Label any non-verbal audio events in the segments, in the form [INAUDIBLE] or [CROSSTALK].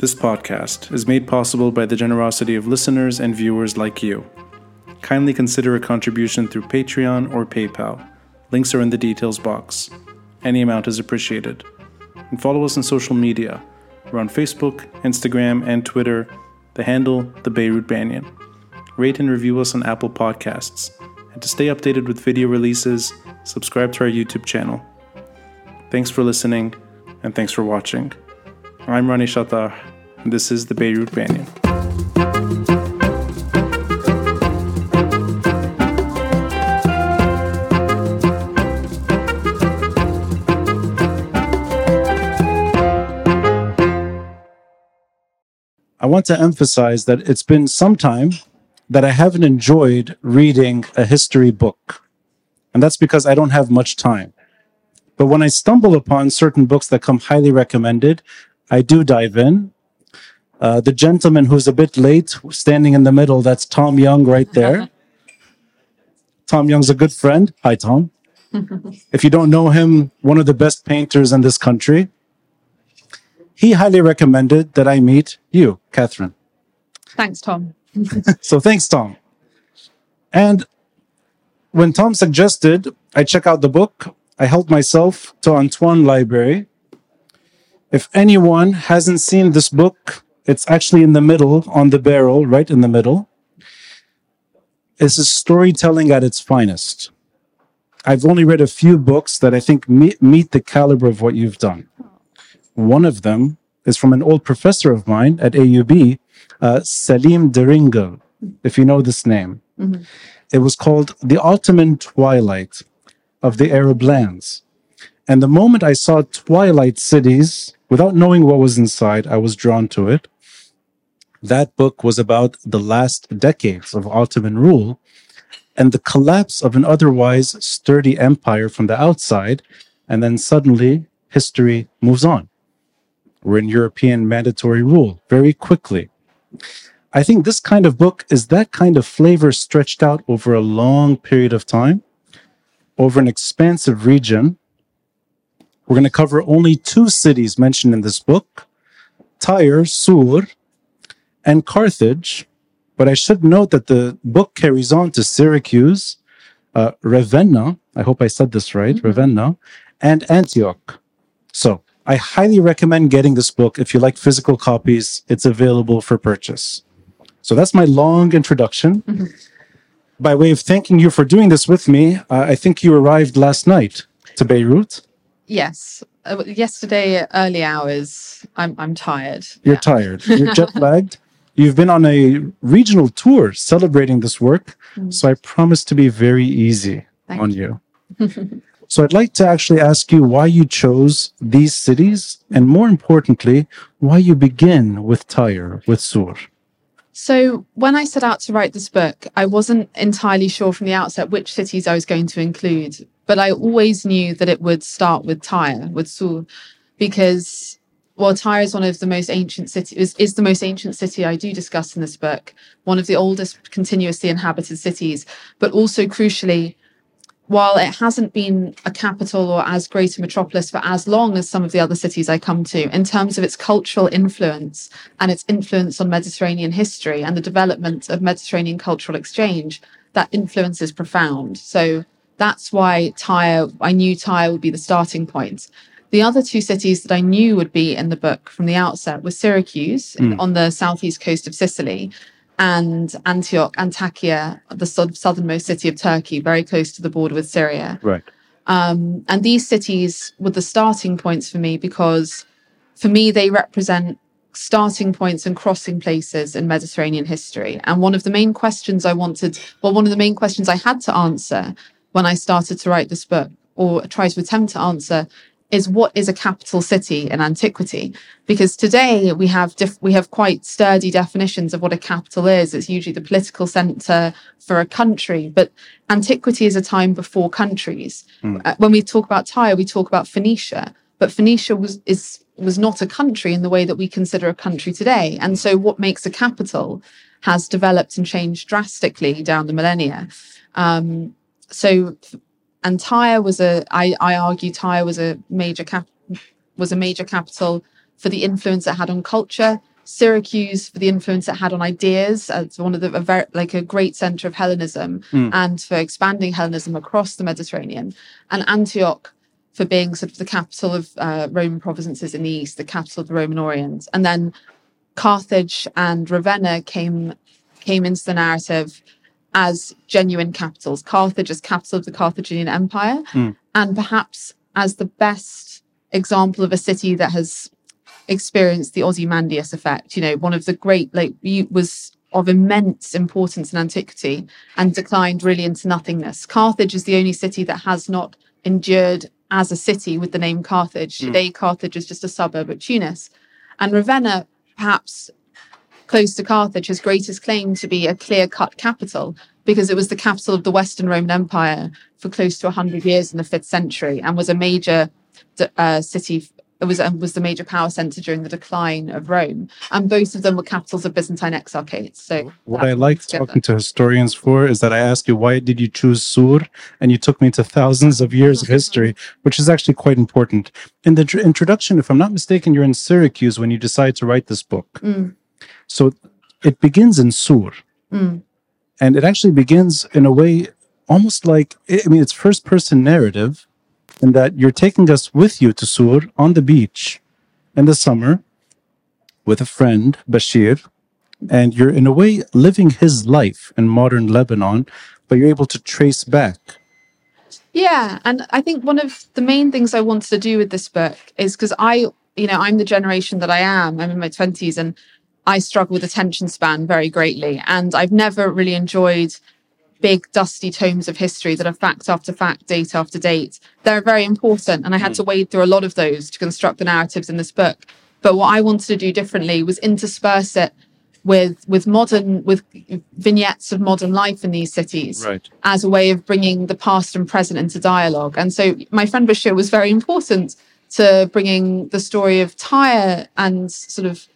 This podcast is made possible by the generosity of listeners and viewers like you. Kindly consider a contribution through Patreon or PayPal. Links are in the details box. Any amount is appreciated. And follow us on social media. We're on Facebook, Instagram, and Twitter. The handle, the Beirut Banyan. Rate and review us on Apple Podcasts. And to stay updated with video releases, subscribe to our YouTube channel. Thanks for listening, and thanks for watching. I'm Ronnie Chatah, this is the Beirut Banyan. I want to emphasize that it's been some time that I haven't enjoyed reading a history book. And that's because I don't have much time. But when I stumble upon certain books that come highly recommended, I do dive in. Uh, the gentleman who's a bit late, standing in the middle, that's Tom Young right there. [LAUGHS] Tom Young's a good friend. Hi, Tom. [LAUGHS] if you don't know him, one of the best painters in this country. He highly recommended that I meet you, Katherine. Thanks, Tom. [LAUGHS] so thanks, Tom. And when Tom suggested I check out the book, I helped myself to Antoine Library. If anyone hasn't seen this book, it's actually in the middle on the barrel, right in the middle. This is storytelling at its finest. I've only read a few books that I think meet, meet the caliber of what you've done. One of them is from an old professor of mine at AUB, uh, Selim Deringil, if you know this name. Mm-hmm. It was called The Ottoman Twilight of the Arab Lands. And the moment I saw Twilight Cities, without knowing what was inside, I was drawn to it. That book was about the last decades of Ottoman rule and the collapse of an otherwise sturdy empire from the outside. And then suddenly history moves on. We're in European mandatory rule very quickly. I think this kind of book is that kind of flavor stretched out over a long period of time, over an expansive region. We're going to cover only two cities mentioned in this book Tyre, Sur, and Carthage. But I should note that the book carries on to Syracuse, uh, Ravenna, I hope I said this right, mm-hmm. Ravenna, and Antioch. So I highly recommend getting this book. If you like physical copies, it's available for purchase. So that's my long introduction. Mm-hmm. By way of thanking you for doing this with me, uh, I think you arrived last night to Beirut. Yes. Uh, yesterday, early hours. I'm, I'm tired. You're yeah. tired. [LAUGHS] You're jet lagged. You've been on a regional tour celebrating this work. Mm-hmm. So I promise to be very easy Thank on you. you. [LAUGHS] so I'd like to actually ask you why you chose these cities and more importantly, why you begin with Tyre, with Sur. So, when I set out to write this book, I wasn't entirely sure from the outset which cities I was going to include, but I always knew that it would start with Tyre, with Sur, because well, Tyre is one of the most ancient cities, is, is the most ancient city I do discuss in this book, one of the oldest continuously inhabited cities, but also crucially, while it hasn't been a capital or as great a metropolis for as long as some of the other cities I come to, in terms of its cultural influence and its influence on Mediterranean history and the development of Mediterranean cultural exchange, that influence is profound. So that's why Tyre, I knew Tyre would be the starting point. The other two cities that I knew would be in the book from the outset were Syracuse mm. on the southeast coast of Sicily and Antioch, Antakya, the southernmost city of Turkey, very close to the border with Syria. Right. Um, and these cities were the starting points for me because for me, they represent starting points and crossing places in Mediterranean history. And one of the main questions I wanted, well, one of the main questions I had to answer when I started to write this book or try to attempt to answer is what is a capital city in antiquity. Because today we have diff- we have quite sturdy definitions of what a capital is. It's usually the political center for a country but antiquity is a time before countries. Mm. uh, when we talk about tyre we talk about phoenicia but phoenicia was is was not a country in the way that we consider a country today. And so what makes a capital has developed and changed drastically down the millennia. Um, so and Tyre was a I, I argue Tyre was a major cap was a major capital for the influence it had on culture. Syracuse for the influence it had on ideas as one of the a very, like a great center of Hellenism Mm. and for expanding Hellenism across the Mediterranean, and Antioch for being sort of the capital of uh, Roman provinces in the east, the capital of the Roman Orient, and then Carthage and Ravenna came came into the narrative as genuine capitals. Carthage as capital of the Carthaginian Empire, Mm. and perhaps as the best example of a city that has experienced the Ozymandias effect. You know, one of the great like was of immense importance in antiquity and declined really into nothingness. Carthage is the only city that has not endured as a city with the name Carthage. Mm. Today, Carthage is just a suburb of Tunis. And Ravenna, perhaps close to Carthage, has greatest claim to be a clear cut capital because it was the capital of the Western Roman Empire for close to 100 years in the fifth century and was a major uh, city. It was, um, was the major power center during the decline of Rome. And both of them were capitals of Byzantine exarchates. So What I like together. talking to historians for is that I ask you, why did you choose Sur? And you took me to thousands of years of history, which is actually quite important. In the tr- introduction, if I'm not mistaken, you're in Syracuse when you decide to write this book. Mm. So it begins in Sur. Mm. And it actually begins in a way almost like, I mean, it's first person narrative in that you're taking us with you to Sur on the beach in the summer with a friend, Bashir, and you're in a way living his life in modern Lebanon, but you're able to trace back. Yeah, and I think one of the main things I wanted to do with this book is because I, you know, I'm the generation that I am. I'm in my twenties, and I struggle with attention span very greatly, and I've never really enjoyed big dusty tomes of history that are fact after fact, date after date. They're very important, and I had to mm. wade through a lot of those to construct the narratives in this book. But what I wanted to do differently was intersperse it with with modern with vignettes of modern life in these cities Right. as a way of bringing the past and present into dialogue. And so my friend Bashir was very important to bringing the story of Tyre and sort of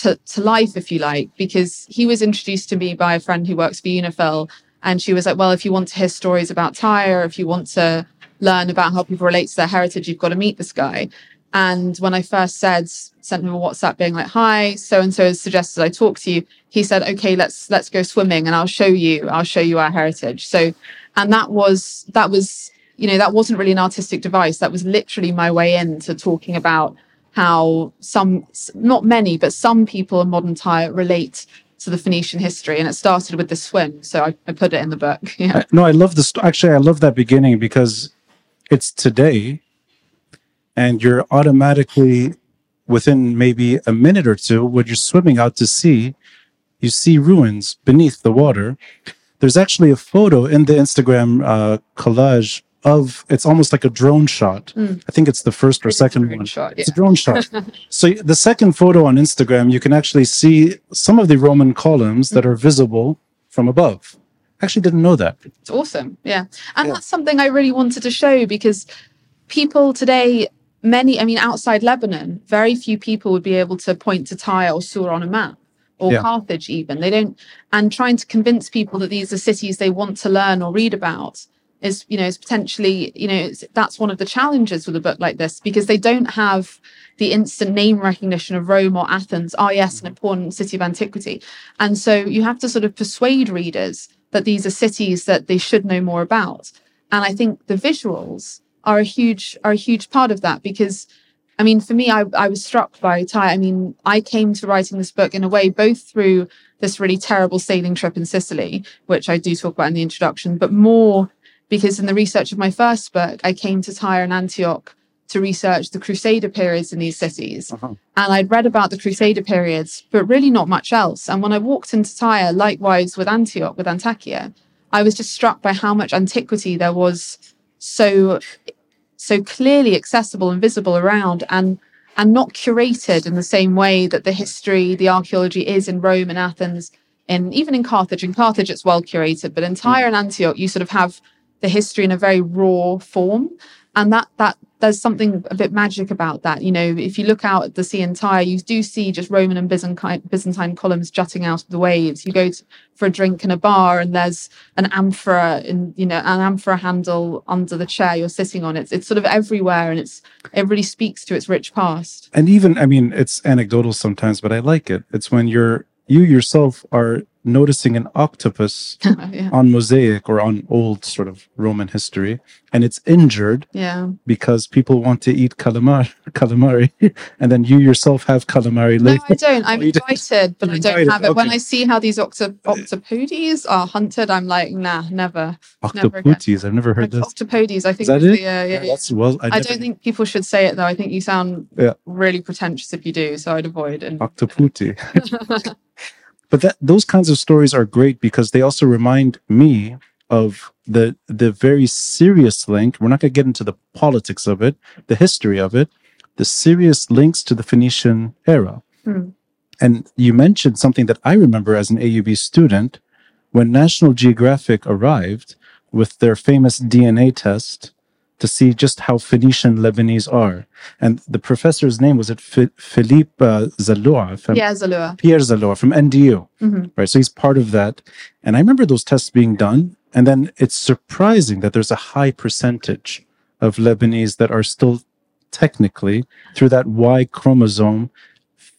to, to life, if you like, because he was introduced to me by a friend who works for Unifil. And she was like, well, if you want to hear stories about Tyre, if you want to learn about how people relate to their heritage, you've got to meet this guy. And when I first said, sent him a WhatsApp being like, hi, so and so has suggested I talk to you, he said, okay, let's let's go swimming and I'll show you, I'll show you our heritage. So and that was that was, you know, that wasn't really an artistic device. That was literally my way into talking about how some not many, but some people in modern Tyre relate to the Phoenician history. And it started with the swim. So I, I put it in the book. [LAUGHS] Yeah. I- no, I love this. Actually, I love that beginning because it's today, and you're automatically within maybe a minute or two when you're swimming out to sea, you see ruins beneath the water. There's actually a photo in the Instagram uh, collage of it's almost like a drone shot. Hmm. I think it's the first or It's second one. shot, It's a yeah. drone shot. [LAUGHS] so the second photo on Instagram, you can actually see some of the Roman columns that hmm. are visible from above. I Actually, didn't know that. It's awesome. Yeah. And Yeah. that's something I really wanted to show because people today, many, I mean, outside Lebanon, very few people would be able to point to Tyre or Sur on a map or Yeah. Carthage even. They don't, and trying to convince people that these are cities they want to learn or read about is, you know, is potentially, you know, that's one of the challenges with a book like this because they don't have the instant name recognition of Rome or Athens. Oh, yes, an important city of antiquity. And so you have to sort of persuade readers that these are cities that they should know more about. And I think the visuals are a huge are a huge part of that because I mean for me I, I was struck by Tyre. I mean I came to writing this book in a way both through this really terrible sailing trip in Sicily, which I do talk about in the introduction, but more because in the research of my first book I came to Tyre and Antioch to research the Crusader periods in these cities. Uh-huh. And I'd read about the Crusader periods, but really not much else. And when I walked into Tyre, likewise with Antioch, with Antakya, I was just struck by how much antiquity there was so so clearly accessible and visible around and and not curated in the same way that the history, the archaeology is in Rome and Athens, and even in Carthage. In Carthage, it's well curated, but in Tyre and Antioch, you sort of have the history in a very raw form. And that that there's something a bit magic about that. You know, if you look out at the sea in Tyre, you do see just Roman and Byzantine, Byzantine columns jutting out of the waves. You go to, for a drink in a bar, and there's an amphora in, you know, an amphora handle under the chair you're sitting on. It's it's sort of everywhere, and it's it really speaks to its rich past. And even, I mean, it's anecdotal sometimes, but I like it. It's when you're you yourself are noticing an octopus [LAUGHS] yeah. on mosaic or on old sort of Roman history, and it's injured yeah. because people want to eat calamari, [LAUGHS] calamari, [LAUGHS] and then you yourself have calamari No, later. I don't. I'm Oh, invited, but I don't invited, have it. When. I see how these octo- octopodes are hunted, I'm like, nah, never. Never I've never heard this. Octopodes, I think. Is that it? the, uh, yeah, yeah. Well. I, I don't think people should say it though. I think you sound really pretentious if you do, so I'd avoid it. Octoputi. But that those kinds of stories are great because they also remind me of the the very serious link. We're not going to get into the politics of it, the history of it, the serious links to the Phoenician era. Hmm. And you mentioned something that I remember as an AUB student when National Geographic arrived with their famous DNA test to see just how Phoenician Lebanese are. And the professor's name was it Fi- Philippe uh, Zalloua, I'm- Yeah, Zalloua. Pierre Zalloua from NDU, Mhm. right? So he's part of that. And I remember those tests being done. And then it's surprising that there's a high percentage of Lebanese that are still technically through that Y chromosome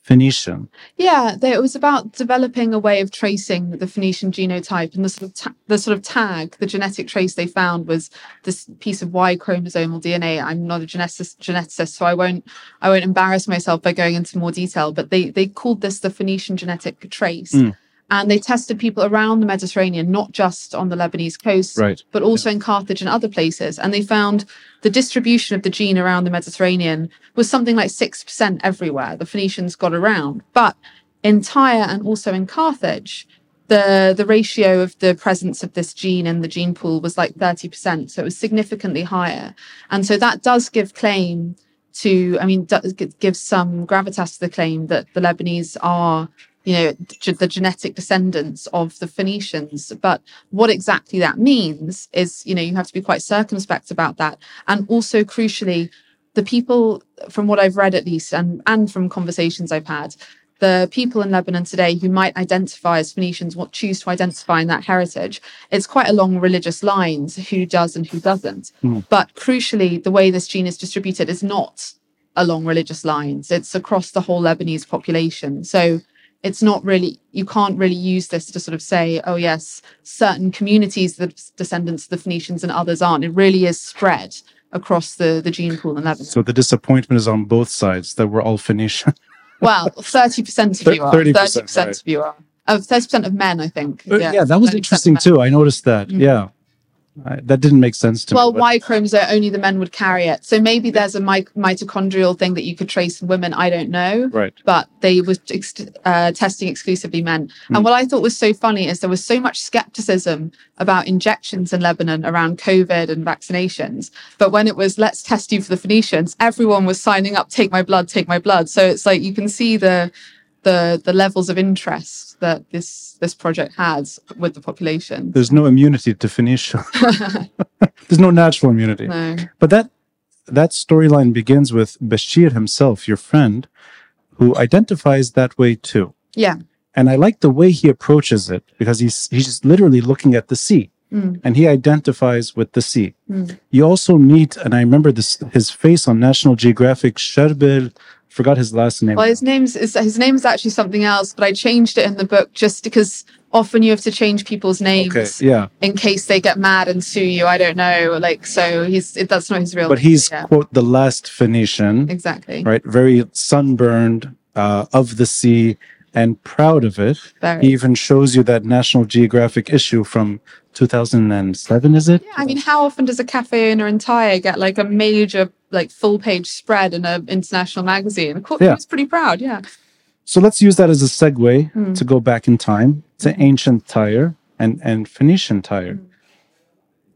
Phoenician. Yeah, they, it was about developing a way of tracing the Phoenician genotype, and the sort of ta- the sort of tag, the genetic trace they found was this piece of Y chromosomal DNA. I'm not a geneticist, geneticist, so I won't I won't embarrass myself by going into more detail. But they they called this the Phoenician genetic trace, Mm. And they tested people around the Mediterranean, not just on the Lebanese coast, Right. but also in Carthage and other places. And they found the distribution of the gene around the Mediterranean was something like 6% everywhere. The Phoenicians got around. But in Tyre and also in Carthage, the, the ratio of the presence of this gene in the gene pool was like 30%. So it was significantly higher. And so that does give claim to, I mean, does, gives some gravitas to the claim that the Lebanese are you know the genetic descendants of the phoenicians. But what exactly that means is you know you have to be quite circumspect about that. And also crucially the people from what i've read at least and and from conversations i've had the people in lebanon today who might identify as phoenicians what choose to identify in that heritage it's quite along religious lines who does and who doesn't. Mm. but crucially the way this gene is distributed is not along religious lines it's across the whole lebanese population. So it's not really you can't really use this to sort of say oh yes certain communities the descendants of the phoenicians and others aren't it really is spread across the the gene pool in lebanon So the disappointment is on both sides that we're all Phoenician. [LAUGHS] well 30% of you are 30%, 30% right. of you are of 30% of men i think Uh, yeah, that was interesting too. I noticed that. Mm. Yeah. I, that didn't make sense to well me. but- y chromosome only the men would carry it so maybe there's a mi- mitochondrial thing that you could trace in women i don't know Right. but they were ex- uh, testing exclusively men. Hmm. And what I thought was so funny is there was so much skepticism about injections in Lebanon around COVID and vaccinations. But when it was let's test you for the Phoenicians, everyone was signing up, take my blood, take my blood. So it's like you can see the the the levels of interest that this this project has with the population. There's no immunity to Phoenicia. [LAUGHS] [LAUGHS] There's no natural immunity. no. But that that storyline begins with Bashir himself, your friend, who identifies that way too. Yeah. And I like the way he approaches it because he's he's just literally looking at the sea Mm. and he identifies with the sea. Mm. You also meet, and I remember this his face on National Geographic, Charbel, forgot his last name. Well, his name's is his name is actually something else, but I changed it in the book just because often you have to change people's names. okay, yeah. in case they get mad and sue you. I don't know. Like, so he's that's not his real. But he's yeah, quote the last Phoenician, exactly right? Very sunburned, uh, of the sea, and proud of it. very. He even shows you that National Geographic issue from 2007, is it? yeah, I mean, how often does a cafe owner in Tyre get like a major, like full page spread in an international magazine? Of course, Yeah. he was pretty proud. Yeah. So let's use that as a segue Hmm. to go back in time to ancient Tyre and, and Phoenician Tyre. Hmm.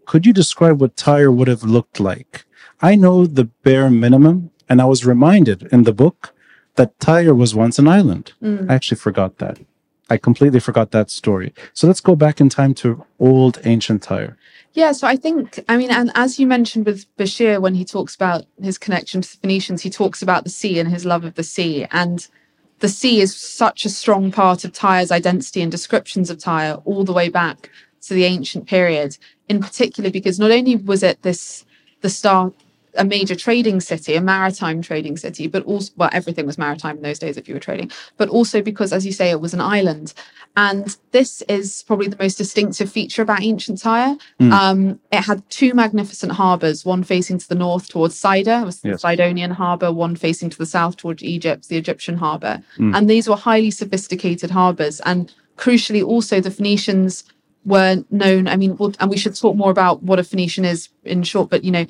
Could you describe what Tyre would have looked like? I know the bare minimum, and I was reminded in the book that Tyre was once an island. Mm. I actually forgot that. I completely forgot that story. So let's go back in time to old ancient Tyre. Yeah, so I think, I mean, and as you mentioned with Bashir, when he talks about his connection to the Phoenicians, he talks about the sea and his love of the sea. And the sea is such a strong part of Tyre's identity and descriptions of Tyre all the way back to the ancient period, in particular because not only was it this the start a major trading city, a maritime trading city, but also, well, everything was maritime in those days if you were trading, but also because, as you say, it was an island. And this is probably the most distinctive feature about ancient Tyre. Mm. Um, it had two magnificent harbours, one facing to the north towards Saida, was the yes. Sidonian harbour, one facing to the south towards Egypt, the Egyptian harbour. Mm. And these were highly sophisticated harbours. And crucially, also, the Phoenicians were known. I mean, and we should talk more about what a Phoenician is in short, but you know,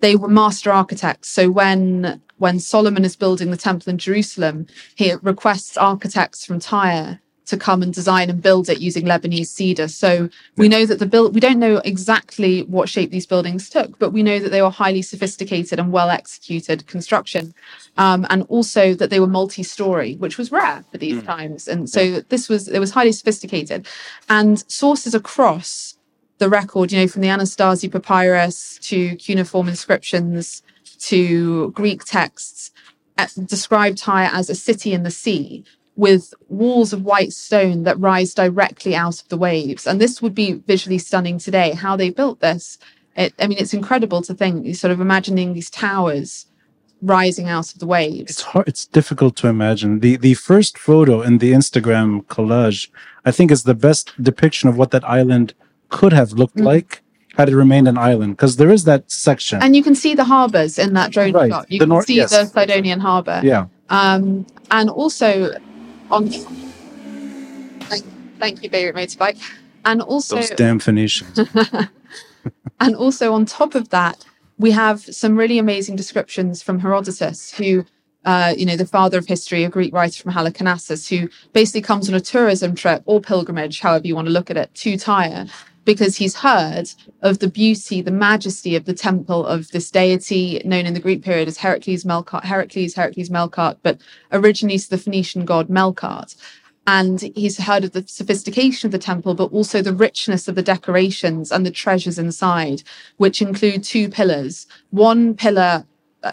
they were master architects. So when when Solomon is building the temple in Jerusalem, he requests architects from Tyre to come and design and build it using Lebanese cedar. So we know that the build we don't know exactly what shape these buildings took, but we know that they were highly sophisticated and well executed construction. Um, and also that they were multi-story, which was rare for these mm. times. And so this was it was highly sophisticated. And sources across the record, you know, from the Anastasi papyrus to cuneiform inscriptions to Greek texts, uh, describe Tyre as a city in the sea with walls of white stone that rise directly out of the waves. And this would be visually stunning today. How they built this, it, I mean, it's incredible to think, sort of imagining these towers rising out of the waves. It's hard, it's difficult to imagine. The the first photo in the Instagram collage, I think, is the best depiction of what that island could have looked mm. like had it remained an island because there is that section and you can see the harbors in that drone right. shot you the can nor- see yes. the sidonian harbor yeah um, and also on thank, thank you Beirut motorbike and also those damn phoenicians [LAUGHS] [LAUGHS] and also on top of that we have some really amazing descriptions from herodotus who uh, you know, the father of history, a Greek writer from Halicarnassus, who basically comes on a tourism trip or pilgrimage, however you want to look at it, to Tyre because he's heard of the beauty, the majesty of the temple of this deity known in the Greek period as Heracles Melkart, Heracles, Heracles Melkart, but originally to the Phoenician god Melkart. And he's heard of the sophistication of the temple, but also the richness of the decorations and the treasures inside, which include two pillars. One pillar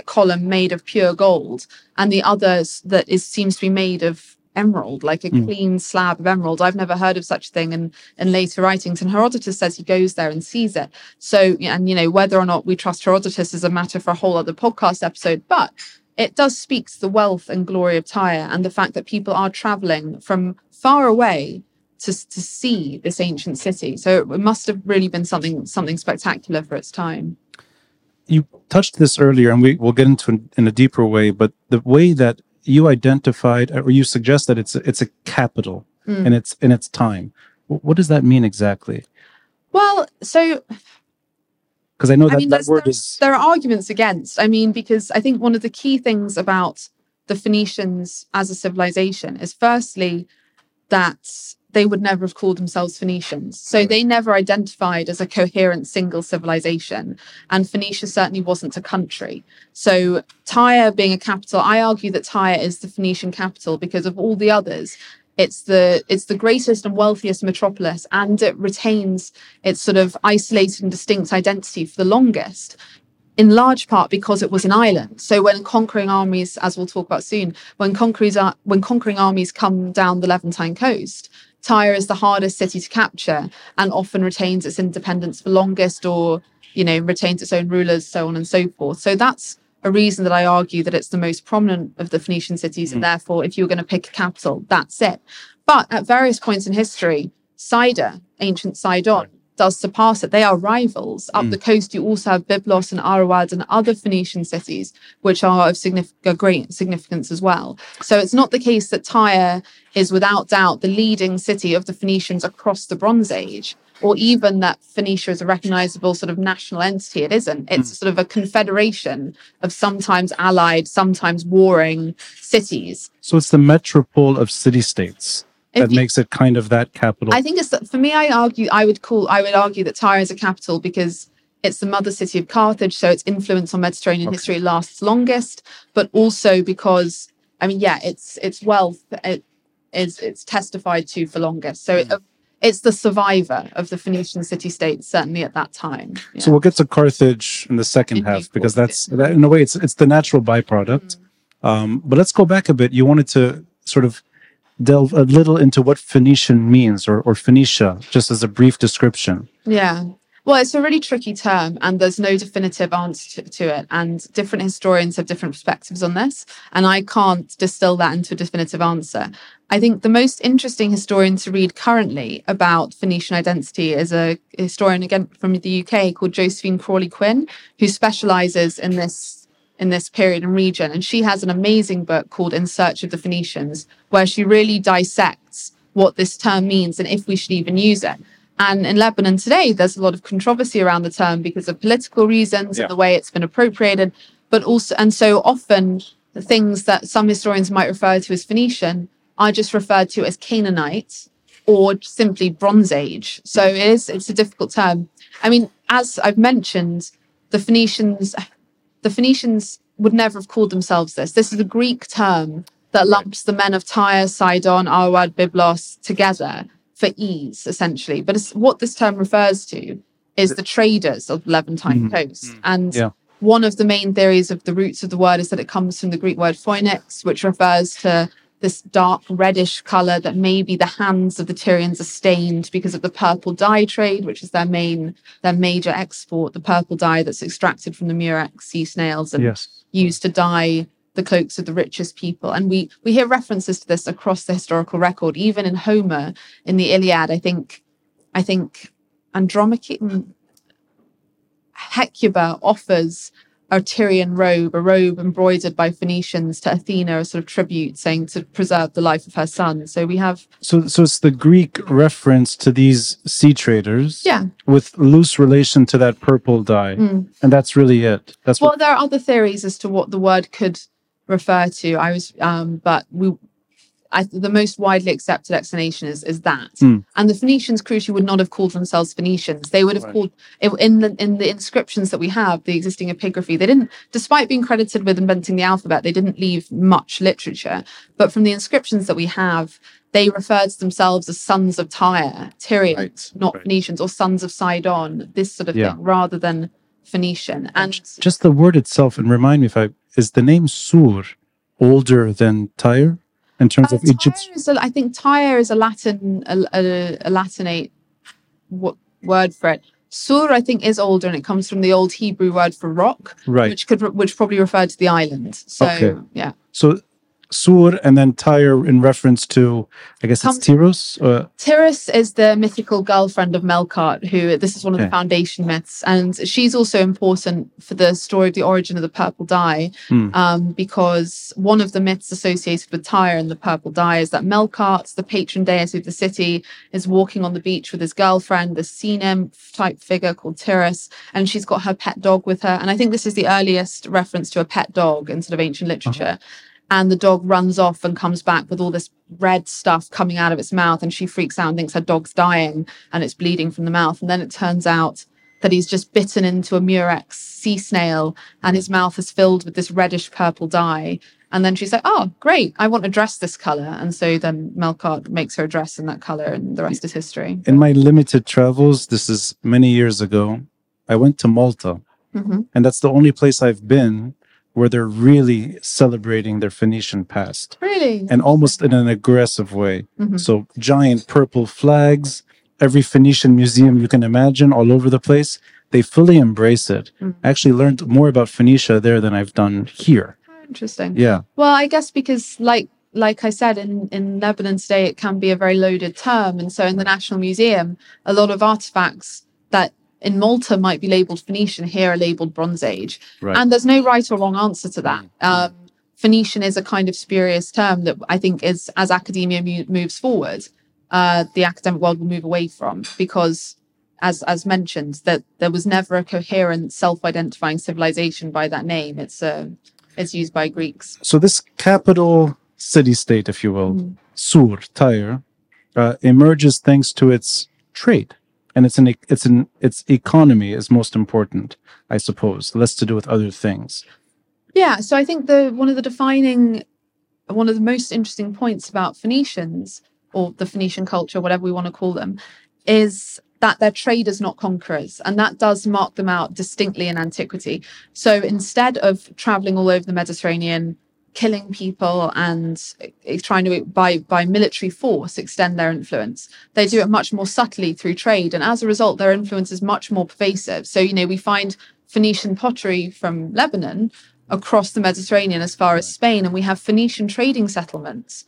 column made of pure gold, and the others that is seems to be made of emerald, like a mm. clean slab of emerald. I've never heard of such a thing in, in later writings. And Herodotus says he goes there and sees it. So, and you know, whether or not we trust Herodotus is a matter for a whole other podcast episode, but it does speak to the wealth and glory of Tyre and the fact that people are traveling from far away to, to see this ancient city. So it must have really been something something spectacular for its time. You touched this earlier, and we will get into it in a deeper way. But the way that you identified or you suggest that it's a, it's a capital mm. in its in its time. What does that mean exactly? Well, so because I know that I mean, that word is there are arguments against. I mean, because I think one of the key things about the Phoenicians as a civilization is firstly that they would never have called themselves Phoenicians. So they never identified as a coherent single civilization. And Phoenicia certainly wasn't a country. So Tyre being a capital, I argue that Tyre is the Phoenician capital because of all the others. It's the it's the greatest and wealthiest metropolis, and it retains its sort of isolated and distinct identity for the longest in large part because it was an island. So when conquering armies, as we'll talk about soon, when when conquering armies come down the Levantine coast, Tyre is the hardest city to capture and often retains its independence for longest or, you know, retains its own rulers, so on and so forth. So that's a reason that I argue that it's the most prominent of the Phoenician cities. Mm. And therefore, if you're going to pick a capital, that's it. But at various points in history, Saida, ancient Sidon, does surpass it. They are rivals. Up mm. the coast, you also have Byblos and Arwad and other Phoenician cities, which are of significant, great significance as well. So it's not the case that Tyre is without doubt the leading city of the Phoenicians across the Bronze Age, or even that Phoenicia is a recognizable sort of national entity. It isn't. It's mm. sort of a confederation of sometimes allied, sometimes warring cities. So it's the metropole of city states that you, makes it kind of that capital. I think it's for me. I argue. I would call. I would argue that Tyre is a capital because it's the mother city of Carthage, so its influence on Mediterranean okay. history lasts longest. But also because I mean, yeah, it's its wealth it is it's testified to for longest. So mm. it, it's the survivor of the Phoenician city states, certainly at that time. Yeah. So we'll get to Carthage in the second In half because that's that, in a way it's it's the natural byproduct. Um, but let's go back a bit. You wanted to sort of delve a little into what Phoenician means or, or Phoenicia, just as a brief description. Yeah. Well, it's a really tricky term, and there's no definitive answer to, to it. And different historians have different perspectives on this. And I can't distill that into a definitive answer. I think the most interesting historian to read currently about Phoenician identity is a historian again from the UK called Josephine Crawley Quinn, who specializes in this in this period and region. And she has an amazing book called In Search of the Phoenicians, where she really dissects what this term means and if we should even use it. And in Lebanon today, there's a lot of controversy around the term because of political reasons Yeah. and the way it's been appropriated. But also, and so often the things that some historians might refer to as Phoenician are just referred to as Canaanite or simply Bronze Age. So it is, it's a difficult term. I mean, as I've mentioned, the Phoenicians, the Phoenicians would never have called themselves this. This is a Greek term that lumps the men of Tyre, Sidon, Arwad, Byblos together for ease, essentially. But it's, what this term refers to is the traders of the Levantine mm-hmm. coast. Mm. And Yeah. one of the main theories of the roots of the word is that it comes from the Greek word phoenix, which refers to this dark reddish color that maybe the hands of the Tyrians are stained because of the purple dye trade, which is their main, their major export, the purple dye that's extracted from the murex sea snails and Yes. used to dye the cloaks of the richest people. And we we hear references to this across the historical record, even in Homer in the Iliad. I think I think Andromache mm, Hecuba offers a Tyrian robe, a robe embroidered by Phoenicians to Athena, a sort of tribute, saying to preserve the life of her son. So we have So so it's the Greek reference to these sea traders yeah. with loose relation to that purple dye. And that's really it. That's Well, what there are other theories as to what the word could refer to. I was, um, but we, I, the most widely accepted explanation is is that. Hmm. And the Phoenicians, crucially, would not have called themselves Phoenicians. They would have Right. called in the in the inscriptions that we have, the existing epigraphy. They didn't, despite being credited with inventing the alphabet, they didn't leave much literature. But from the inscriptions that we have. They referred to themselves as sons of Tyre, Tyrians, Right, not right. Phoenicians, or sons of Sidon, this sort of Yeah. thing, rather than Phoenician. And just the word itself, and remind me if I is the name Sur older than Tyre in terms Uh, of Egypt? Tyre is a, I think Tyre is a Latin, a, a, a Latinate what word for it. Sur, I think, is older, and it comes from the old Hebrew word for rock, Right. which could which probably referred to the island. So Okay. yeah, So Sur and then Tyre in reference to, I guess it's Tyros. Uh, Tyrus is the mythical girlfriend of Melkart, who this is one of Okay. the foundation myths, and she's also important for the story of the origin of the purple dye, Hmm. um, because one of the myths associated with Tyre and the purple dye is that Melkart, the patron deity of the city, is walking on the beach with his girlfriend, the sea nymph type figure called Tyrus, and she's got her pet dog with her. And I think this is the earliest reference to a pet dog in sort of ancient literature and the dog runs off and comes back with all this red stuff coming out of its mouth and she freaks out and thinks her dog's dying and it's bleeding from the mouth. And then it turns out that he's just bitten into a murex sea snail and his mouth is filled with this reddish purple dye. And then she's like oh great i want to dress this color. And so then melkart makes her a dress in that color and the rest is history. In my limited travels, this is many years ago, I went to Malta, hmm and that's the only place I've been where they're really celebrating their Phoenician past really and almost in an aggressive way. Mhm. So giant purple flags, every Phoenician museum you can imagine all over the place. They fully embrace it. Mhm. I actually learned more about Phoenicia there than I've done here. interesting Yeah. Well, I guess because like like I said in in Lebanon today, it can be a very loaded term, and so in the National Museum, a lot of artifacts that in Malta might be labeled Phoenician here are labeled Bronze Age, Right. and there's no right or wrong answer to that. Um, Phoenician is a kind of spurious term that I think is as academia mu- moves forward, uh, the academic world will move away from because. As, as mentioned, that there was never a coherent self-identifying civilization by that name. It's uh, it's used by Greeks. So this capital city-state, if you will, Mm. Sur, Tyre, uh, emerges thanks to its trade, and it's an it's an its economy is most important, I suppose, less to do with other things. Yeah, so I think the one of the defining one of the most interesting points about Phoenicians or the Phoenician culture, whatever we want to call them, is that they're traders, not conquerors. And that does mark them out distinctly in antiquity. So instead of traveling all over the Mediterranean, killing people and eh, trying to by by military force extend their influence. They do it much more subtly through trade and as a result their influence is much more pervasive. So you know we find phoenician pottery from lebanon across the mediterranean as far as spain and we have phoenician trading settlements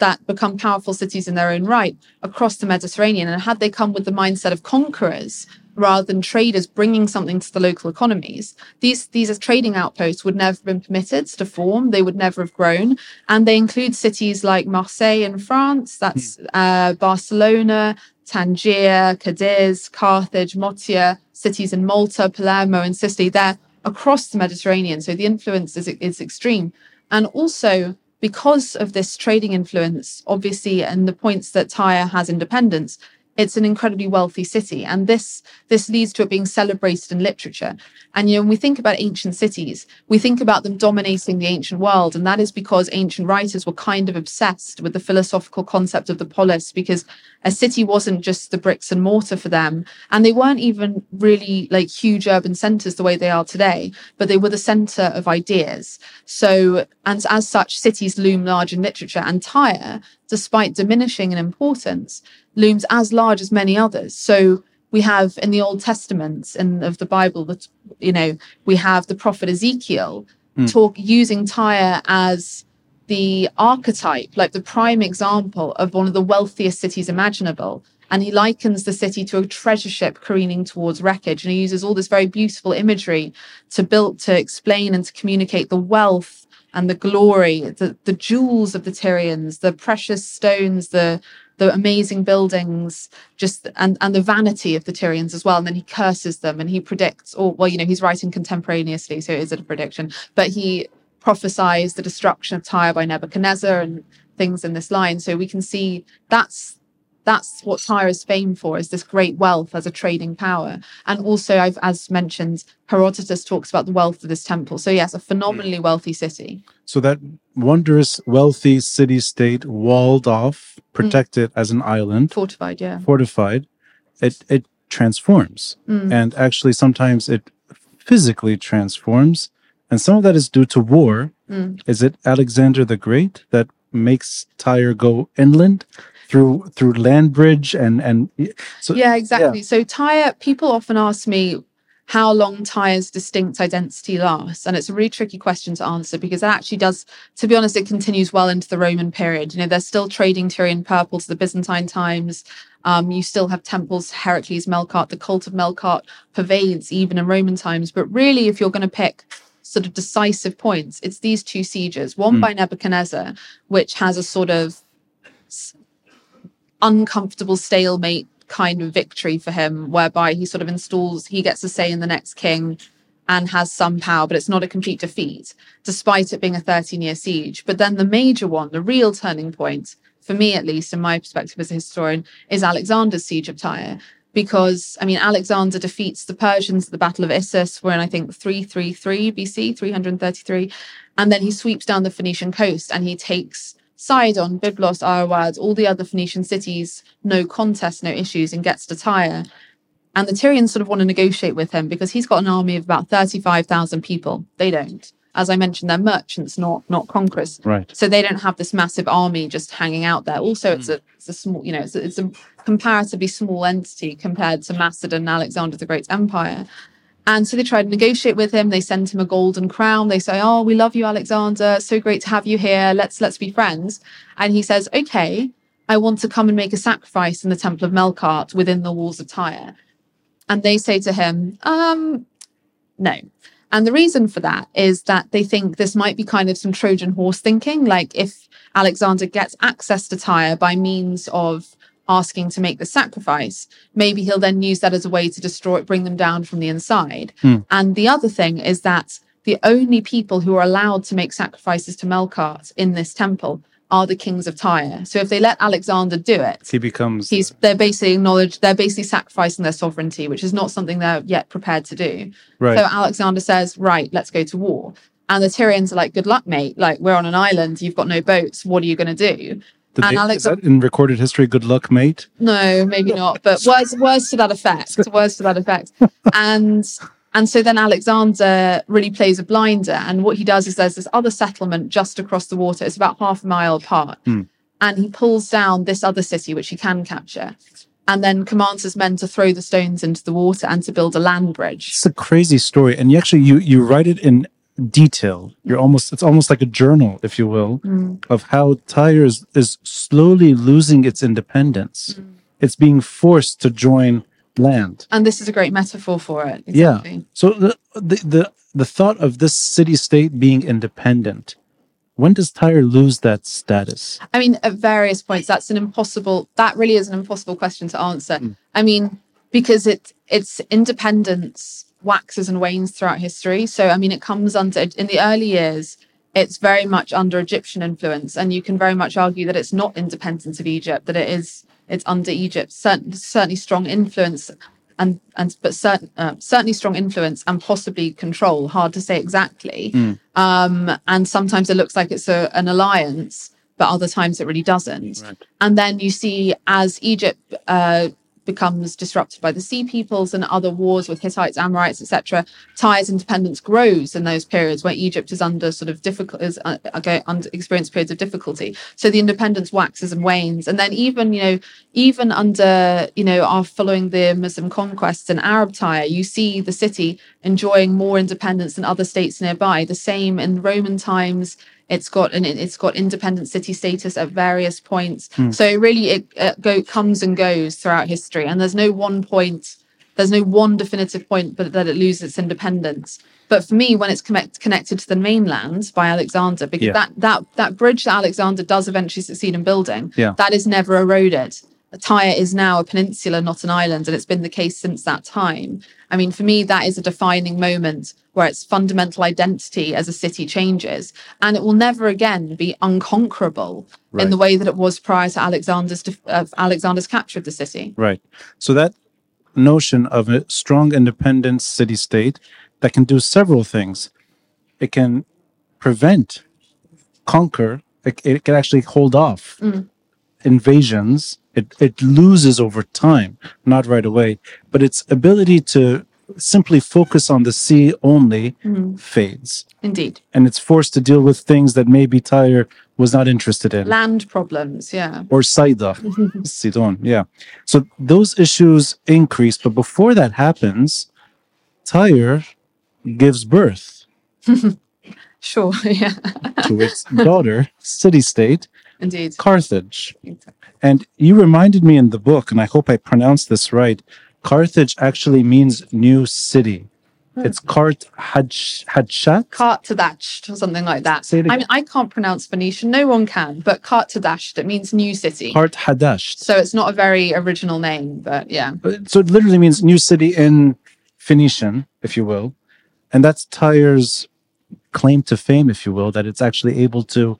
that become powerful cities in their own right across the Mediterranean. And had they come with the mindset of conquerors rather than traders bringing something to the local economies, these these trading outposts would never have been permitted to form. They would never have grown. And they include cities like Marseille in France, that's hmm. uh, Barcelona, Tangier, Cadiz, Carthage, Motia, cities in Malta, Palermo, and Sicily. They're across the Mediterranean. So the influence is, is extreme. And also, because of this trading influence, obviously, and the points that Tyre has independence, it's an incredibly wealthy city and this this leads to it being celebrated in literature. And you know when we think about ancient cities we think about them dominating the ancient world and that is because ancient writers were kind of obsessed with the philosophical concept of the polis because a city wasn't just the bricks and mortar for them and they weren't even really like huge urban centers the way they are today but they were the center of ideas. So and as such cities loom large in literature and tyre despite diminishing in importance looms as large as many others. So we have in the Old Testament and of the Bible that you know we have the prophet Ezekiel mm. talk using Tyre as the archetype, like the prime example of one of the wealthiest cities imaginable. And he likens the city to a treasure ship careening towards wreckage. And he uses all this very beautiful imagery to build to explain and to communicate the wealth and the glory, the, the jewels of the Tyrians, the precious stones, the the amazing buildings, just and and the vanity of the Tyrians as well. And then he curses them and he predicts, or well, you know, he's writing contemporaneously, so it is a prediction, but he prophesies the destruction of Tyre by Nebuchadnezzar and things in this line. So we can see that's that's what Tyre is famed for is this great wealth as a trading power. And also I've as mentioned, Herodotus talks about the wealth of this temple. So yes, a phenomenally mm. wealthy city. So that wondrous wealthy city state walled off, mm. protected mm. as an island. Fortified, yeah. Fortified. It it transforms. Mm. And actually sometimes it physically transforms. And some of that is due to war. Mm. Is it Alexander the Great that makes Tyre go inland? Through through land bridge and and so yeah exactly. yeah. so Tyre people often ask me how long Tyre's distinct identity lasts and it's a really tricky question to answer because it actually does to be honest it continues well into the roman period. You know they're still trading tyrian purple to the byzantine times. Um, you still have temples heracles melkart the cult of melkart pervades even in roman times. But really if you're going to pick sort of decisive points it's these two sieges. One mm. by nebuchadnezzar which has a sort of uncomfortable stalemate kind of victory for him, whereby he sort of installs, he gets a say in the next king and has some power, but it's not a complete defeat, despite it being a 13 year siege. But then the major one, the real turning point, for me at least, in my perspective as a historian, is Alexander's siege of Tyre. Because, I mean, Alexander defeats the Persians at the Battle of Issus, we're in, I think, 333 BC, 333. And then he sweeps down the Phoenician coast and he takes Sidon, Byblos, Arwad, all the other Phoenician cities, no contest, no issues, and gets to Tyre. And the Tyrians sort of want to negotiate with him because he's got an army of about 35,000 people. They don't. As I mentioned, they're merchants, not not conquerors. Right. So they don't have this massive army just hanging out there. Also, it's mm. a it's a small, you know, it's a, it's a comparatively small entity compared to Macedon and Alexander the Great's empire. And so they try to negotiate with him. They send him a golden crown. They say, "Oh, we love you, Alexander. So great to have you here. Let's let's be friends." And he says, "Okay, I want to come and make a sacrifice in the Temple of Melkart within the walls of Tyre." And they say to him, "Um, no." And the reason for that is that they think this might be kind of some Trojan horse thinking. Like if Alexander gets access to Tyre by means of asking to make the sacrifice, maybe he'll then use that as a way to destroy it, bring them down from the inside. Mm. And the other thing is that the only people who are allowed to make sacrifices to Melkart in this temple are the kings of Tyre. So if they let Alexander do it, he becomes he's they're basically acknowledged they're basically sacrificing their sovereignty, which is not something they're yet prepared to do. Right. So Alexander says, Right, let's go to war. And the Tyrians are like, Good luck, mate. Like, we're on an island, you've got no boats, what are you gonna do? Did And they, Alex- is that in recorded history? Good luck, mate. No, maybe not, but words words to that effect. Words to that effect. [LAUGHS] And and so then Alexander really plays a blinder. And what he does is there's this other settlement just across the water. It's about half a mile apart. Hmm. And he pulls down this other city, which he can capture, and then commands his men to throw the stones into the water and to build a land bridge. It's a crazy story, and you actually you you write it in detail. You're almost it's almost like a journal, if you will, Mm. of how Tyre is, is slowly losing its independence. Mm. It's being forced to join land. And this is a great metaphor for it. Yeah. So the the the, the thought of this city state being independent. When does Tyre lose that status? I mean, at various points, that's an impossible. That really is an impossible question to answer. Mm. I mean, because it its independence waxes and wanes throughout history. So, I mean, it comes under in the early years. It's very much under Egyptian influence, and you can very much argue that it's not independent of Egypt. That it is it's under Egypt. Certain, certainly strong influence, and and but certain uh, certainly strong influence and possibly control. Hard to say exactly. Um, and sometimes it looks like it's a, an alliance, but other times it really doesn't. Right. And then you see as Egypt uh, becomes disrupted by the Sea Peoples and other wars with Hittites, Amorites, etc., Tyre's independence grows in those periods where Egypt is under sort of difficult is uh, uh, under experience periods of difficulty. So the independence waxes and wanes, and then even you know even under you know our following the Muslim conquests in Arab Tyre, you see the city enjoying more independence than other states nearby. The same in Roman times. It's got an it's got independent city status at various points. Hmm. So really, it, it go comes and goes throughout history, and there's no one point. There's no one definitive point, but that it loses its independence. But for me, when it's connect, connected to the mainland by Alexander, because Yeah. that that that bridge that Alexander does eventually succeed in building, Yeah. that is never eroded. Tyre is now a peninsula, not an island, and it's been the case since that time. I mean, for me, that is a defining moment where its fundamental identity as a city changes, and it will never again be unconquerable Right. in the way that it was prior to Alexander's def- of Alexander's capture of the city. Right. So that notion of a strong independent city state that can do several things. It can prevent, conquer, it, it can actually hold off mm. invasions. It, it loses over time, not right away, but its ability to simply focus on the sea only mm-hmm. fades. Indeed, And it's forced to deal with things that maybe Tyre was not interested in land problems. Yeah, or Saida, [LAUGHS] Sidon, yeah. So those issues increase, but before that happens, Tyre gives birth [LAUGHS] sure. [LAUGHS] yeah, to its daughter, city state, indeed. Carthage. And you reminded me in the book, and I hope I pronounced this right. Carthage actually means new city. Hmm. It's Kart Hadsh- Hadshat. Cart to dashed or something like that. Say it I mean, I can't pronounce Phoenician. No one can, but dashed. It means new city. Kart Hadash. So it's not a very original name, but yeah. Uh, so it literally means new city in Phoenician, if you will. And that's Tyre's claim to fame, if you will, that it's actually able to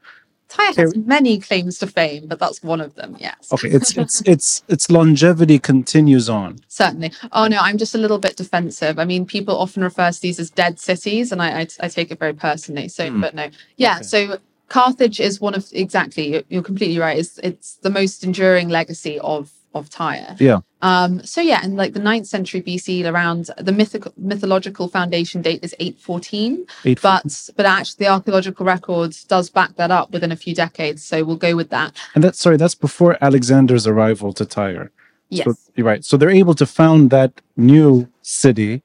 Tyre has many claims to fame, but that's one of them. Yes, okay, it's it's [LAUGHS] it's its longevity continues on. certainly. Oh no, I'm just a little bit defensive. I mean, people often refer to these as dead cities, and I I, I take it very personally. So, hmm. but no, yeah. Okay. So Carthage is one of exactly. you're- You're completely right. It's it's the most enduring legacy of of Tyre. Yeah. Um, so yeah, in like the 9th century BC, around the mythical mythological foundation date is 814. Eight but but actually the archaeological record does back that up within a few decades so we'll go with that and that's sorry, that's before Alexander's arrival to Tyre. yes So you're right. So they're able to found that new city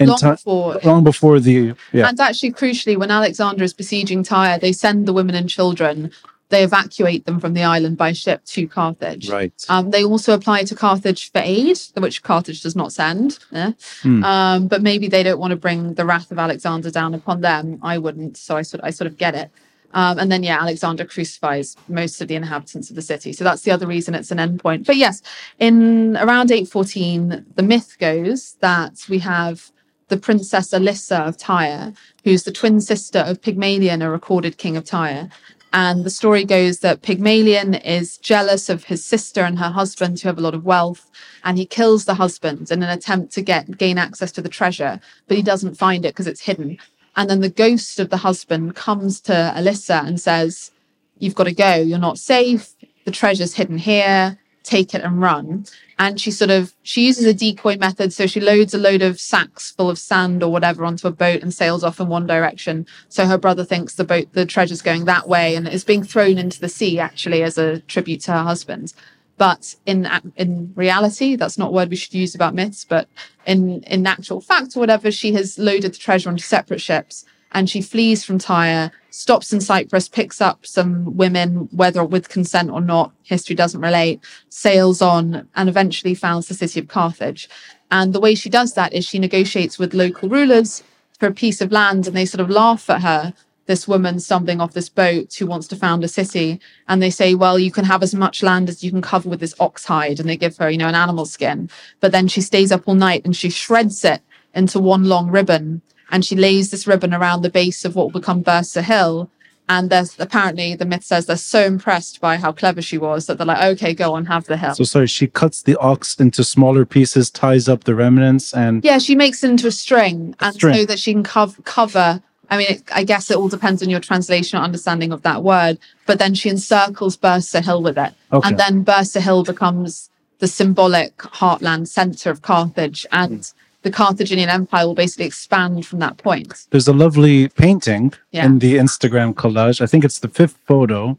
long time before long before the yeah. and actually crucially when alexander is besieging tyre they send the women and children they evacuate them from the island by ship to carthage right. um, they also apply to Carthage for aid, which Carthage does not send. eh? Hmm. Um, but maybe they don't want to bring the wrath of Alexander down upon them. I wouldn't, so I sort, I sort of get it. Um, and then, yeah, Alexander crucifies most of the inhabitants of the city. So that's the other reason it's an endpoint. But yes, in around 814, the myth goes that we have the princess Alyssa of Tyre, who's the twin sister of Pygmalion, a recorded king of Tyre. And the story goes that Pygmalion is jealous of his sister and her husband, who have a lot of wealth, and he kills the husband in an attempt to get gain access to the treasure, but he doesn't find it because it's hidden. And then the ghost of the husband comes to Alyssa and says, You've got to go, you're not safe. the treasure's hidden here, take it and run. And she sort of she uses a decoy method. So she loads a load of sacks full of sand or whatever onto a boat and sails off in one direction. So her brother thinks the boat the treasure's going that way and is being thrown into the sea actually as a tribute to her husband. But in in reality, that's not a word we should use about myths. But in in actual fact or whatever, she has loaded the treasure onto separate ships and she flees from Tyre, stops in Cyprus, picks up some women, whether with consent or not, history doesn't relate, sails on, and eventually founds the city of Carthage. And the way she does that is she negotiates with local rulers for a piece of land, and they sort of laugh at her. This woman stumbling off this boat who wants to found a city. And they say, well, you can have as much land as you can cover with this ox hide. And they give her, you know, an animal skin. But then she stays up all night and she shreds it into one long ribbon and she lays this ribbon around the base of what will become Byrsa Hill. And there's apparently the myth says they're so impressed by how clever she was that they're like, okay, go on, have the hill. So sorry, she cuts the ox into smaller pieces, ties up the remnants, and yeah, she makes it into a string, A and string. so that she can cover cover. I mean, it, I guess it all depends on your translation or understanding of that word. But then she encircles Byrsa Hill with it, Okay. and then Byrsa Hill becomes the symbolic heartland center of Carthage, and the Carthaginian Empire will basically expand from that point. there's a lovely painting Yeah. in the Instagram collage. I think it's the fifth photo.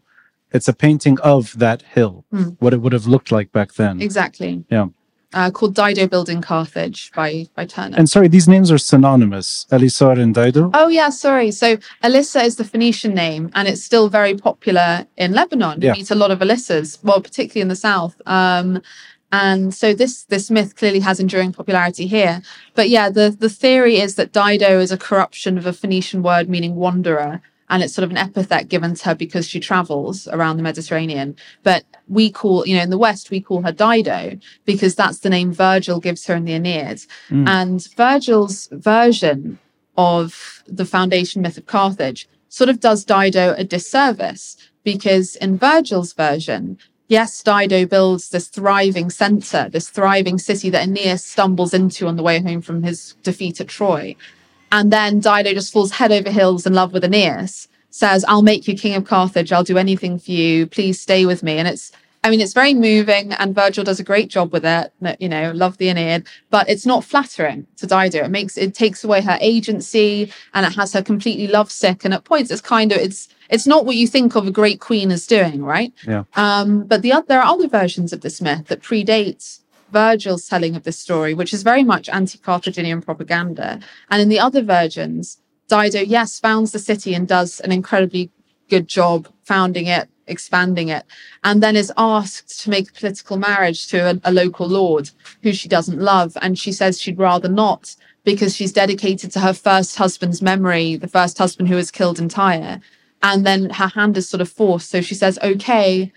It's a painting of that hill, Hmm. what it would have looked like back then. Exactly. Yeah. Uh, called Dido Building Carthage by by Turner. And sorry, these names are synonymous. Elisar and Dido. Oh yeah, sorry. So Alyssa is the Phoenician name, and it's still very popular in Lebanon. You Yeah. meet a lot of Alyssas, well, particularly in the south. Um, and so this this myth clearly has enduring popularity here. But yeah, the the theory is that Dido is a corruption of a Phoenician word meaning wanderer, and it's sort of an epithet given to her because she travels around the Mediterranean. But we call, you know, in the West we call her Dido because that's the name Virgil gives her in the Aeneid. Mm. And Virgil's version of the foundation myth of Carthage sort of does Dido a disservice because in Virgil's version, yes, Dido builds this thriving center, this thriving city that Aeneas stumbles into on the way home from his defeat at Troy. And then Dido just falls head over heels in love with Aeneas, says, I'll make you king of Carthage. I'll do anything for you. Please stay with me. And it's, I mean, it's very moving and Virgil does a great job with it. You know, love the Aeneid, but it's not flattering to Dido. It makes, it takes away her agency and it has her completely lovesick. And at points, it's kind of, it's, it's not what you think of a great queen as doing, right? Yeah. Um, but the there are other versions of this myth that predate Virgil's telling of this story, which is very much anti-Carthaginian propaganda. And in the other versions, Dido, yes, founds the city and does an incredibly good job founding it, expanding it, and then is asked to make a political marriage to a, a local lord who she doesn't love. And she says she'd rather not because she's dedicated to her first husband's memory, the first husband who was killed in Tyre. And then her hand is sort of forced. So she says, okay,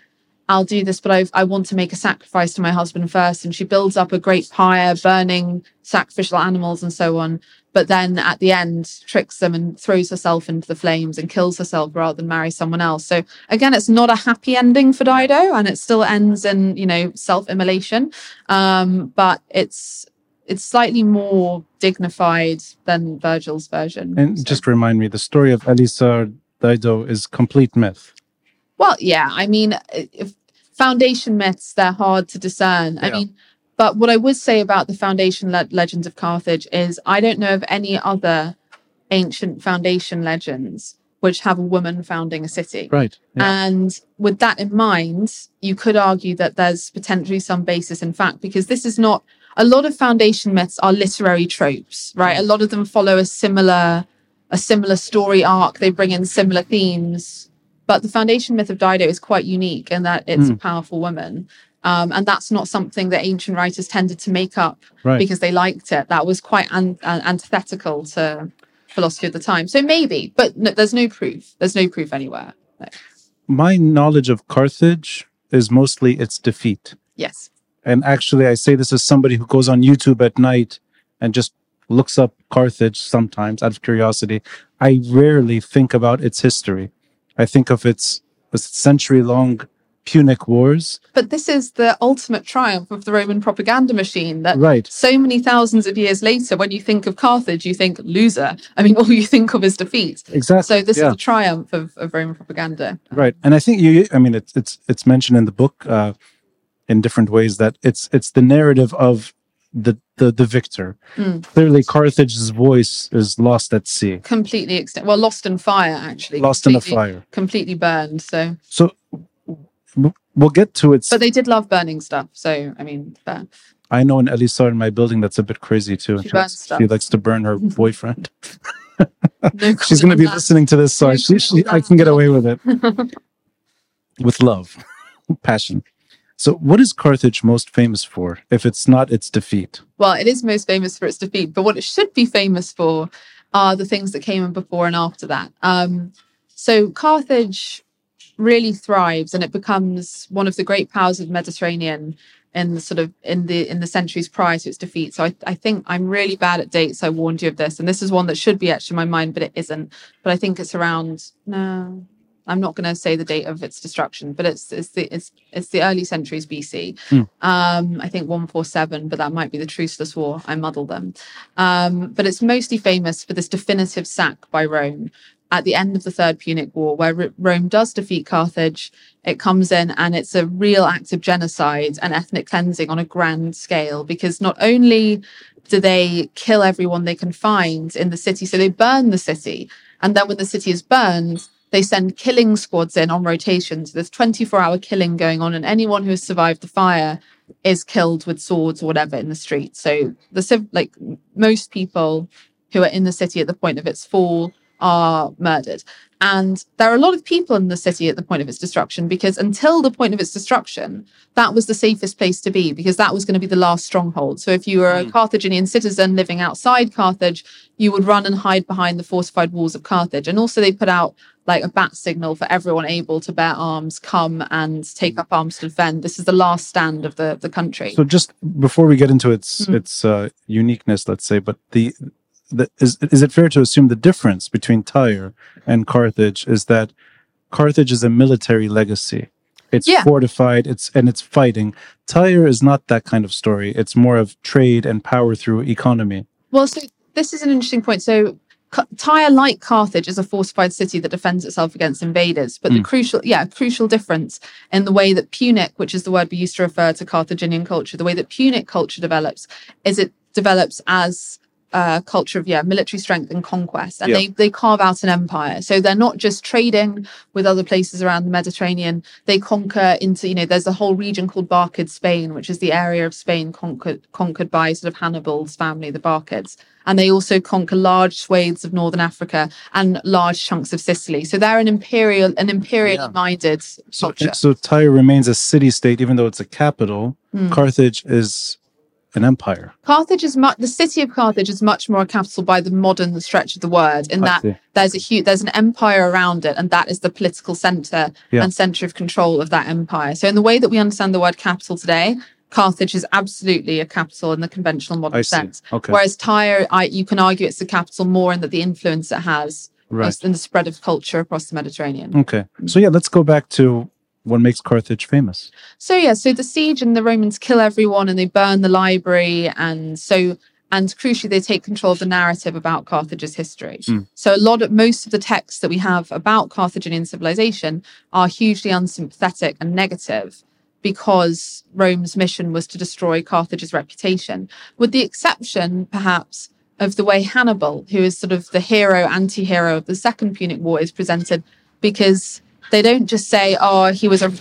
I'll do this, but I, I want to make a sacrifice to my husband first. And she builds up a great pyre, burning sacrificial animals and so on. But then at the end, tricks them and throws herself into the flames and kills herself rather than marry someone else. So again, it's not a happy ending for Dido, and it still ends in you know self-immolation. Um, but it's it's slightly more dignified than Virgil's version. And So- just remind me, the story of Elisar Dido is complete myth. Well, yeah. I mean, if foundation myths, they're hard to discern. I mean, but what I would say about the foundation le- legends of Carthage is I don't know of any other ancient foundation legends which have a woman founding a city. Right. Yeah. And with that in mind, you could argue that there's potentially some basis in fact, because this is not a lot of foundation myths are literary tropes, right? A lot of them follow a similar a similar story arc. They bring in similar themes. But the foundation myth of Dido is quite unique in that it's hmm. a powerful woman. Um, and that's not something that ancient writers tended to make up Right. because they liked it. That was quite an- an- antithetical to philosophy at the time. So maybe, but no, there's no proof. There's no proof anywhere. No. My knowledge of Carthage is mostly its defeat. Yes. And actually, I say this as somebody who goes on YouTube at night and just looks up Carthage sometimes out of curiosity. I rarely think about its history. I think of its, its century long Punic Wars. But this is the ultimate triumph of the Roman propaganda machine that Right. so many thousands of years later, when you think of Carthage, you think loser. I mean, [LAUGHS] all you think of is defeat. Exactly. So this yeah. is the triumph of, of Roman propaganda. right and i think you i mean it's it's it's mentioned in the book uh in different ways that it's it's the narrative of the the the victor Mm. clearly carthage's voice is lost at sea Completely extent. Well, lost in fire, actually. lost in a Completely- fire Completely burned. So, so we'll get to it. but they did love burning stuff. So, I mean, fair. i know an Elisa in my building that's a bit crazy too She she, burns likes, stuff. she likes to burn her [LAUGHS] boyfriend [LAUGHS] No she's going to be that. listening to this so No she, she, i can get away with it [LAUGHS] with love passion so what is carthage most famous for if it's not its defeat Well, it is most famous for its defeat, but what it should be famous for are the things that came before and after that. Um, so Carthage really thrives and it becomes one of the great powers of the Mediterranean in the sort of in the in the centuries prior to its defeat. So I, I think I'm really bad at dates. I warned you of this, and this is one that should be etched in my mind, but it isn't. But I think it's around no. I'm not going to say the date of its destruction, but it's it's the it's it's the early centuries BC. Um, I think 147, but that might be the Truceless War. I muddle them. Um, but it's mostly famous for this definitive sack by Rome at the end of the Third Punic War, where Rome does defeat Carthage. It comes in and it's a real act of genocide and ethnic cleansing on a grand scale because not only do they kill everyone they can find in the city, so they burn the city. And then when the city is burned, they send killing squads in on rotation. So there's 24 hour killing going on, and anyone who has survived the fire is killed with swords or whatever in the street. So the civ- like most people who are in the city at the point of its fall are murdered. And there are a lot of people in the city at the point of its destruction because until the point of its destruction, that was the safest place to be because that was going to be the last stronghold. So if you were a Carthaginian citizen living outside Carthage, you would run and hide behind the fortified walls of Carthage. And also they put out like a bat signal for everyone able to bear arms, come and take up arms to defend. This is the last stand of the, the country. So just before we get into its Mhm. its uh, uniqueness, let's say, but the, the is is it fair to assume the difference between Tyre and Carthage is that Carthage is a military legacy. It's Yeah. fortified, it's and it's fighting. Tyre is not that kind of story. It's more of trade and power through economy. Well, so this is an interesting point. So Tyre, like Carthage, is a fortified city that defends itself against invaders. But the hmm. crucial, yeah, crucial difference in the way that Punic, which is the word we used to refer to Carthaginian culture, the way that Punic culture develops, is it develops as a culture of yeah military strength and conquest, and Yeah. they they carve out an empire. So they're not just trading with other places around the Mediterranean. They conquer into you know there's a whole region called Barcid Spain, which is the area of Spain conquered conquered by sort of Hannibal's family, the Barcids and they also conquer large swathes of northern Africa and large chunks of Sicily. So they're an imperial, an imperial Yeah. minded So, culture. so Tyre remains a city state, even though it's a capital. Hmm. Carthage is an empire. Carthage is much. The city of Carthage is much more a capital by the modern stretch of the word. In I that see. there's a huge, there's an empire around it, and that is the political center Yeah. and center of control of that empire. So in the way that we understand the word capital today. Carthage is absolutely a capital in the conventional modern sense. Okay. Whereas Tyre, I, you can argue it's the capital more in that the influence it has Right. in the spread of culture across the Mediterranean. Okay. So yeah, let's go back to what makes Carthage famous. So yeah, so the siege and the Romans kill everyone and they burn the library and so and crucially they take control of the narrative about Carthage's history. Mm. So a lot of most of the texts that we have about Carthaginian civilization are hugely unsympathetic and negative because Rome's mission was to destroy Carthage's reputation, with the exception perhaps of the way Hannibal, who is sort of the hero anti-hero of the Second Punic War, is presented because they don't just say, "Oh, he was a,"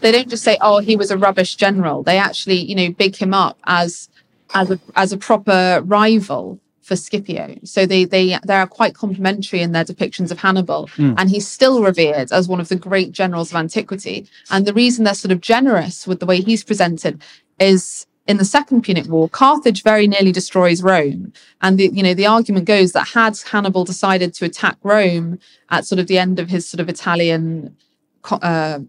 they don't just say, "Oh, he was a rubbish general." They actually, you know, big him up as as a as a proper rival for Scipio. So they they they are quite complimentary in their depictions of Hannibal, hmm. and he's still revered as one of the great generals of antiquity. And the reason they're sort of generous with the way he's presented is in the Second Punic War, Carthage very nearly destroys Rome, and the you know the argument goes that had Hannibal decided to attack Rome at sort of the end of his sort of Italian. Uh,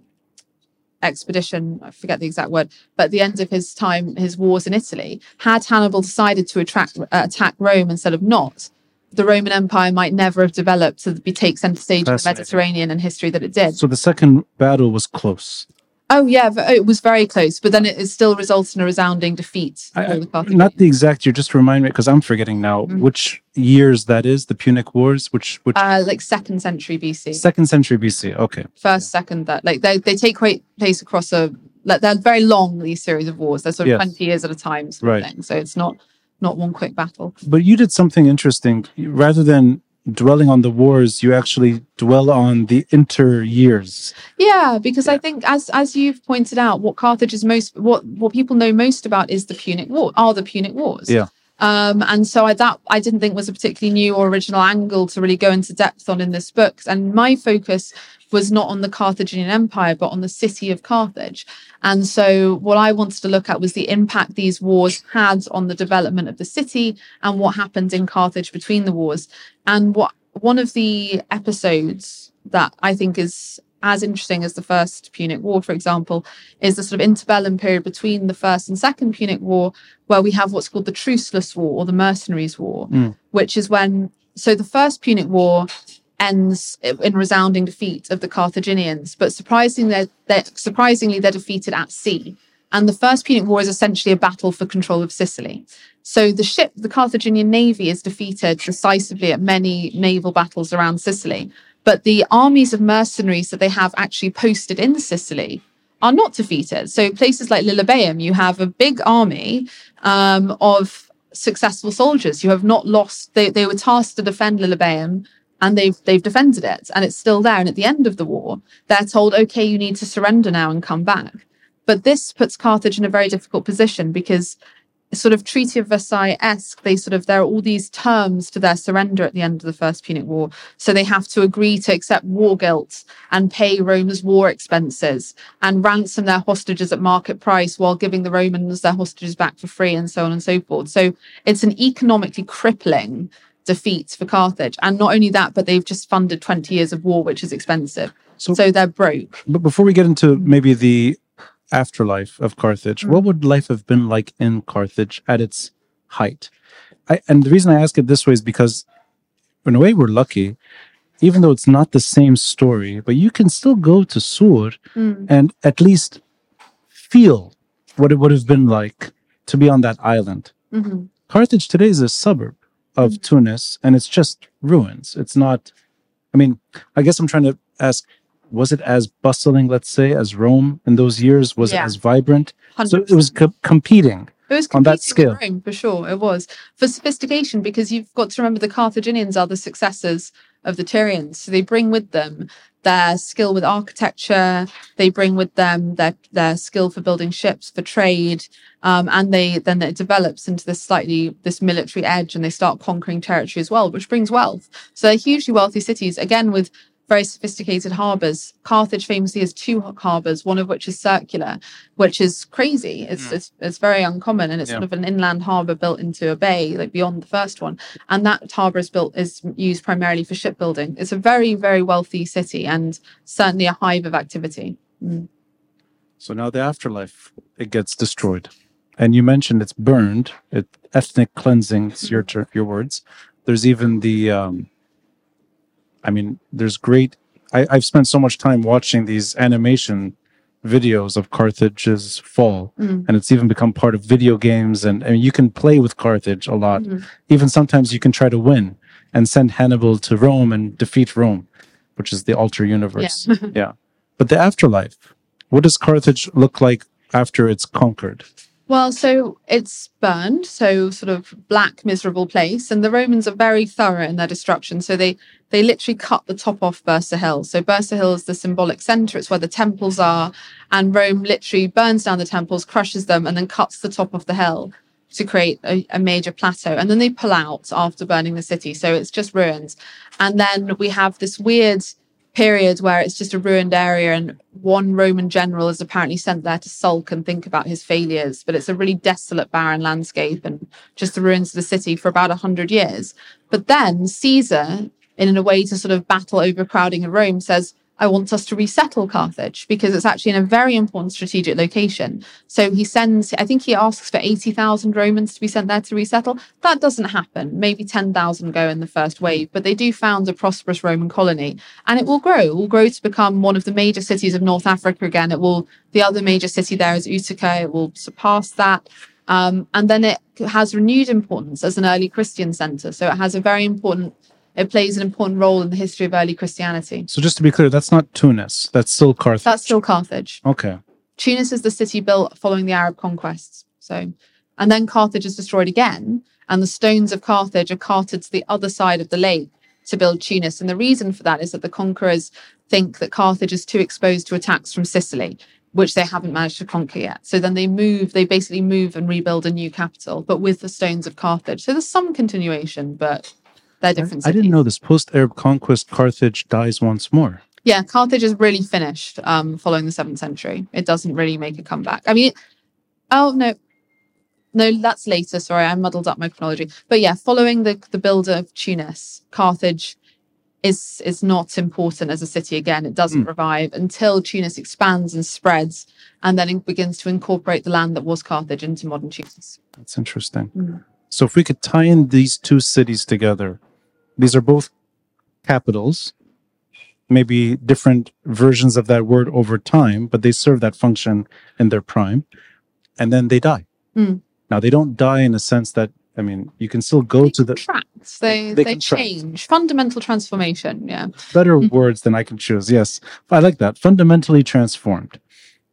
expedition i forget the exact word but at the end of his time his wars in italy had hannibal decided to attract, uh, attack rome instead of not the roman empire might never have developed to be take center stage in the mediterranean and history that it did So the second battle was close. Oh yeah, it was very close, but then it, it still results in a resounding defeat. I- the not the exact year. Just remind me because I'm forgetting now Mhm. which years that is. The Punic Wars, which which uh, like second century BC. second century BC. Okay, first, second, that like they they take quite place across a like they're very long these series of wars. They're sort of Yes. twenty years at a time, sort Right. of thing. So it's not not one quick battle. but you did something interesting. Rather than dwelling on the wars, you actually dwell on the inter years. Yeah, because I think as as you've pointed out, what Carthage is most what what people know most about is the Punic War are the Punic Wars. Yeah. Um, and so I that I didn't think was a particularly new or original angle to really go into depth on in this book. And my focus was not on the Carthaginian Empire, but on the city of Carthage. And so what I wanted to look at was the impact these wars had on the development of the city and what happened in Carthage between the wars. And what one of the episodes that I think is as interesting as the first Punic War, for example, is the sort of interbellum period between the first and second Punic War, where we have what's called the Truceless War or the Mercenaries War, Mm. which is when so the first Punic War ends in resounding defeat of the Carthaginians, but surprisingly, they're, they're, surprisingly they're defeated at sea. And the First Punic War is essentially a battle for control of Sicily. So the ship, the Carthaginian navy, is defeated decisively at many naval battles around Sicily. But the armies of mercenaries that they have actually posted in Sicily are not defeated. So places like Lilybaeum, you have a big army um, of successful soldiers. You have not lost. They, they were tasked to defend Lilybaeum, and they've they've defended it, and it's still there. And at the end of the war, they're told, "Okay, you need to surrender now and come back." But this puts Carthage in a very difficult position because sort of Treaty of Versailles esque, they sort of there are all these terms to their surrender at the end of the First Punic War. So they have to agree to accept war guilt and pay Rome's war expenses and ransom their hostages at market price while giving the Romans their hostages back for free and so on and so forth. So it's an economically crippling defeat for Carthage. And not only that, but they've just funded 20 years of war, which is expensive. So- So, they're broke. But before we get into maybe the afterlife of Carthage, what would life have been like in Carthage at its height? I, and the reason I ask it this way is because, in a way, we're lucky, even though it's not the same story, but you can still go to Sur Mm. and at least feel what it would have been like to be on that island. Mhm. Carthage today is a suburb of mm-hmm. Tunis and it's just ruins. It's not, I mean, I guess I'm trying to ask, was it as bustling, let's say, as Rome in those years? Was Yeah. it as vibrant? So 100%. it was co- competing. It was on that scale. Rome for sure. It was for sophistication because you've got to remember the Carthaginians are the successors of the Tyrians, so they bring with them their skill with architecture. They bring with them their their skill for building ships for trade, um, and they then it develops into this slightly this military edge, and they start conquering territory as well, which brings wealth. So they're hugely wealthy cities again with very sophisticated harbors. Carthage famously has two harbors, one of which is circular, which is crazy. It's it's, it's very uncommon, and it's Yeah. sort of an inland harbor built into a bay, like beyond the first one. And that harbor is built is used primarily for shipbuilding. It's a very very wealthy city, and certainly a hive of activity. Mm. So now the afterlife, it gets destroyed. And you mentioned it's burned, it ethnic cleansing, it's your [LAUGHS] ter- your words. There's even the um I mean, there's great I, I've spent so much time watching these animation videos of Carthage's fall. Mm. And it's even become part of video games and, and you can play with Carthage a lot. Mhm. Even sometimes you can try to win and send Hannibal to Rome and defeat Rome, which is the alter universe. [LAUGHS] yeah. But the afterlife, what does Carthage look like after it's conquered? Well, so it's burned, so sort of black, miserable place, and the Romans are very thorough in their destruction. So they they literally cut the top off Byrsa Hill. So Byrsa Hill is the symbolic center; it's where the temples are, and Rome literally burns down the temples, crushes them, and then cuts the top of the hill to create a, a major plateau. And then they pull out after burning the city, so it's just ruins. And then we have this weird period where it's just a ruined area and one Roman general is apparently sent there to sulk and think about his failures. But it's a really desolate, barren landscape and just the ruins of the city for about a hundred years. But then Caesar, in a way to sort of battle overcrowding in Rome, says, I want us to resettle Carthage because it's actually in a very important strategic location. So he sends, I think he asks for 80,000 Romans to be sent there to resettle. That doesn't happen. Maybe 10,000 go in the first wave, but they do found a prosperous Roman colony and it will grow. It will grow to become one of the major cities of North Africa again. It will, the other major city there is Utica. It will surpass that. Um, and then it has renewed importance as an early Christian center. So it has a very important it plays an important role in the history of early Christianity. So just to be clear, that's not Tunis. That's still Carthage. That's still Carthage. Okay. Tunis is the city built following the Arab conquests. So, and then Carthage is destroyed again, and the stones of Carthage are carted to the other side of the lake to build Tunis. And the reason for that is that the conquerors think that Carthage is too exposed to attacks from Sicily, which they haven't managed to conquer yet. So then they move, they basically move and rebuild a new capital, but with the stones of Carthage. So there's some continuation, but they're different. I, I didn't know this. Post Arab conquest, Carthage dies once more. Yeah, Carthage is really finished um, following the seventh century. It doesn't really make a comeback. I mean, oh no, no, that's later. Sorry, I muddled up my chronology. But yeah, following the the builder of Tunis, Carthage is is not important as a city again. It doesn't mm. revive until Tunis expands and spreads, and then it begins to incorporate the land that was Carthage into modern Tunis. That's interesting. Mm. So if we could tie in these two cities together, these are both capitals, maybe different versions of that word over time, but they serve that function in their prime, and then they die. Mm. Now they don't die in a sense that I mean, you can still go they to the contract. They they, they change. Fundamental transformation. Yeah. Better mm-hmm. words than I can choose. Yes, I like that. Fundamentally transformed.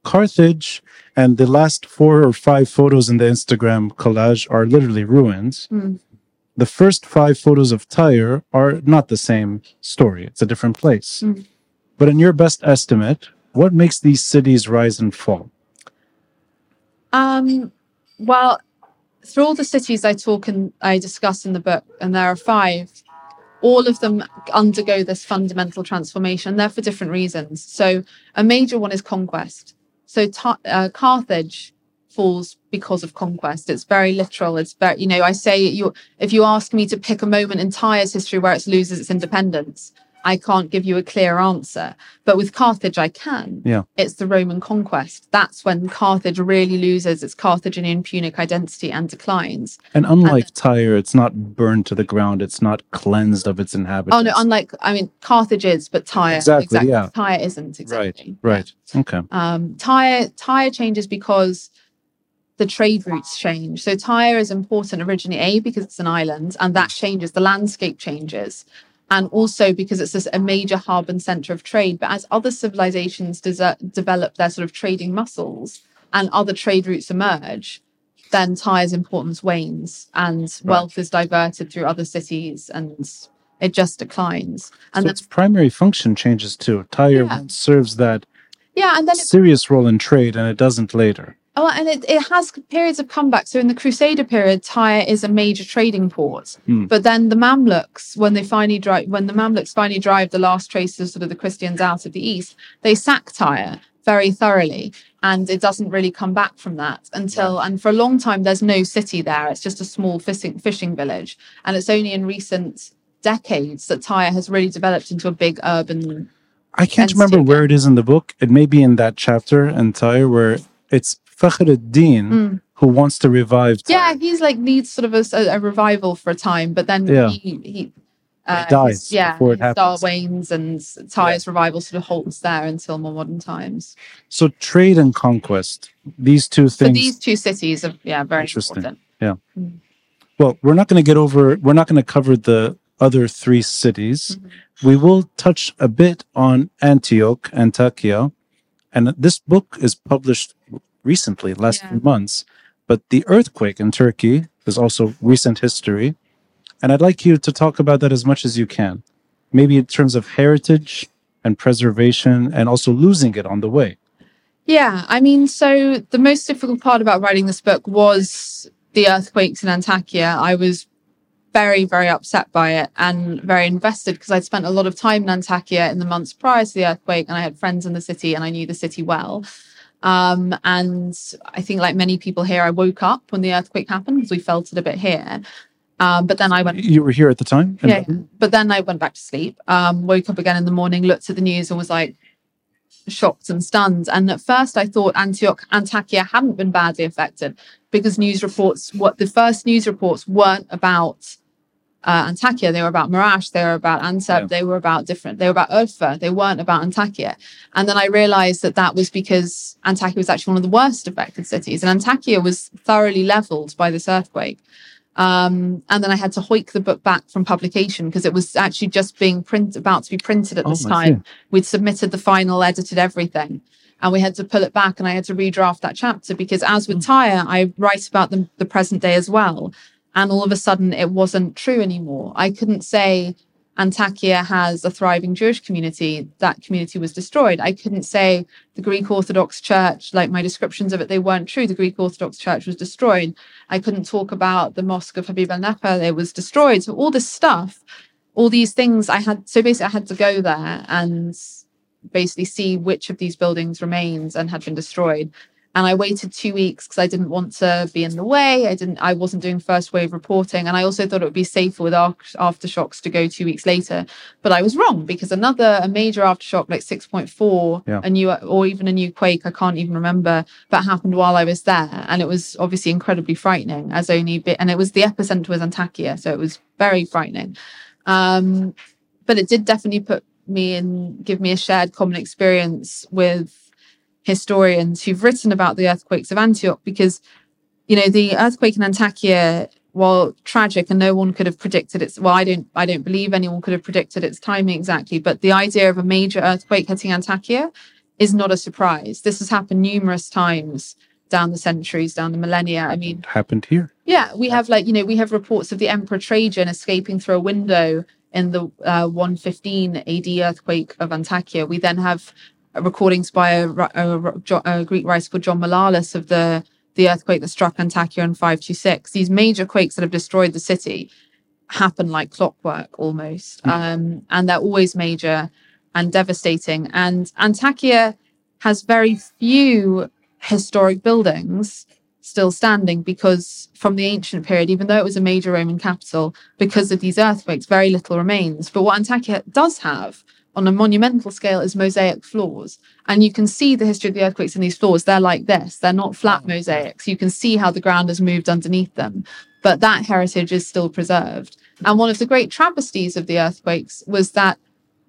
Carthage and the last four or five photos in the Instagram collage are literally ruins. Mm the first five photos of Tyre are not the same story. It's a different place. Mm. But in your best estimate, what makes these cities rise and fall? Um, well, through all the cities I talk and I discuss in the book, and there are five, all of them undergo this fundamental transformation. They're for different reasons. So a major one is conquest. So uh, Carthage falls because of conquest. It's very literal. It's very, you know, I say you if you ask me to pick a moment in Tyre's history where it loses its independence, I can't give you a clear answer. But with Carthage, I can. Yeah. It's the Roman conquest. That's when Carthage really loses its Carthaginian Punic identity and declines. And unlike and, Tyre, it's not burned to the ground. It's not cleansed of its inhabitants. Oh no, unlike I mean Carthage is, but Tyre exactly, exactly. yeah. Tyre isn't exactly. Right. Right. Okay. Um Tyre Tyre changes because the trade routes change. So Tyre is important originally, A, because it's an island and that changes, the landscape changes. And also because it's a major hub and center of trade. But as other civilizations de- develop their sort of trading muscles and other trade routes emerge, then Tyre's importance wanes and right. wealth is diverted through other cities and it just declines. And so its primary function changes too. Tyre yeah. serves that yeah, and then serious role in trade and it doesn't later. Oh, and it, it has periods of comeback. So in the Crusader period, Tyre is a major trading port. Mm. But then the Mamluks, when they finally drive, when the Mamluks finally drive the last traces of sort of the Christians out of the east, they sack Tyre very thoroughly, and it doesn't really come back from that until. Right. And for a long time, there's no city there. It's just a small fishing fishing village, and it's only in recent decades that Tyre has really developed into a big urban. I can't remember where it is in the book. It may be in that chapter in Tyre where it's Fakhruddin, mm. who wants to revive. Tyre. Yeah, he's like needs sort of a, a, revival for a time, but then yeah. he, he, uh, he dies. His, yeah, before it happens. star wanes and Tyre's yeah. revival sort of halts there until more modern times. So trade and conquest, these two things. So these two cities are yeah very interesting. Important. Yeah. Mm. Well, we're not going to get over. We're not going to cover the other three cities. Mm-hmm. We will touch a bit on Antioch, Antakya, and this book is published recently, last yeah. few months. But the earthquake in Turkey is also recent history. And I'd like you to talk about that as much as you can, maybe in terms of heritage and preservation and also losing it on the way. Yeah, I mean, so the most difficult part about writing this book was the earthquakes in Antakya. I was very, very upset by it and very invested because I'd spent a lot of time in Antakya in the months prior to the earthquake and I had friends in the city and I knew the city well. Um, and I think, like many people here, I woke up when the earthquake happened because we felt it a bit here. Um, but then I went. You were here at the time? Yeah, but then I went back to sleep. Um, woke up again in the morning, looked at the news, and was like shocked and stunned. And at first, I thought Antioch, Antakya hadn't been badly affected because news reports, what the first news reports weren't about uh, Antakya. They were about Marash. They were about Antep. Yeah. They were about different. They were about Urfa. They weren't about Antakya. And then I realized that that was because Antakya was actually one of the worst affected cities, and Antakya was thoroughly leveled by this earthquake. Um, and then I had to hoik the book back from publication because it was actually just being print about to be printed at Oh, this time. We'd submitted the final, edited everything, and we had to pull it back and I had to redraft that chapter because as with Tyre, I write about the, the present day as well. And all of a sudden it wasn't true anymore. I couldn't say Antakya has a thriving Jewish community. That community was destroyed. I couldn't say the Greek Orthodox Church, like my descriptions of it, they weren't true. The Greek Orthodox Church was destroyed. I couldn't talk about the Mosque of Habib al Najjar, it was destroyed. So all this stuff, all these things I had so basically I had to go there and basically see which of these buildings remains and had been destroyed. And I waited two weeks because I didn't want to be in the way. I didn't. I wasn't doing first wave reporting, and I also thought it would be safer with aftershocks to go two weeks later. But I was wrong because another a major aftershock like six point four, Yeah. a new or even a new quake, I can't even remember, that happened while I was there, and it was obviously incredibly frightening. As only bit, and it was the epicenter was Antakya, so it was very frightening. Um, but it did definitely put me in, give me a shared common experience with historians who've written about the earthquakes of Antioch because, you know, the earthquake in Antakya, while tragic and no one could have predicted its, well, I don't, I don't believe anyone could have predicted its timing exactly, but the idea of a major earthquake hitting Antakya is not a surprise. This has happened numerous times down the centuries, down the millennia. I mean, It happened here. yeah, we have like you know we have reports of the Emperor Trajan escaping through a window in the uh, 115 AD earthquake of Antakya. We then have recordings by a, a, a Greek writer called John Malalas of the the earthquake that struck Antakya in 526. These major quakes that have destroyed the city happen like clockwork almost, um, and they're always major and devastating. And Antakya has very few historic buildings still standing because from the ancient period, even though it was a major Roman capital, because of these earthquakes, very little remains. But what Antakya does have on a monumental scale is mosaic floors. And you can see the history of the earthquakes in these floors. They're like this, they're not flat mosaics. You can see how the ground has moved underneath them. But that heritage is still preserved. And one of the great travesties of the earthquakes was that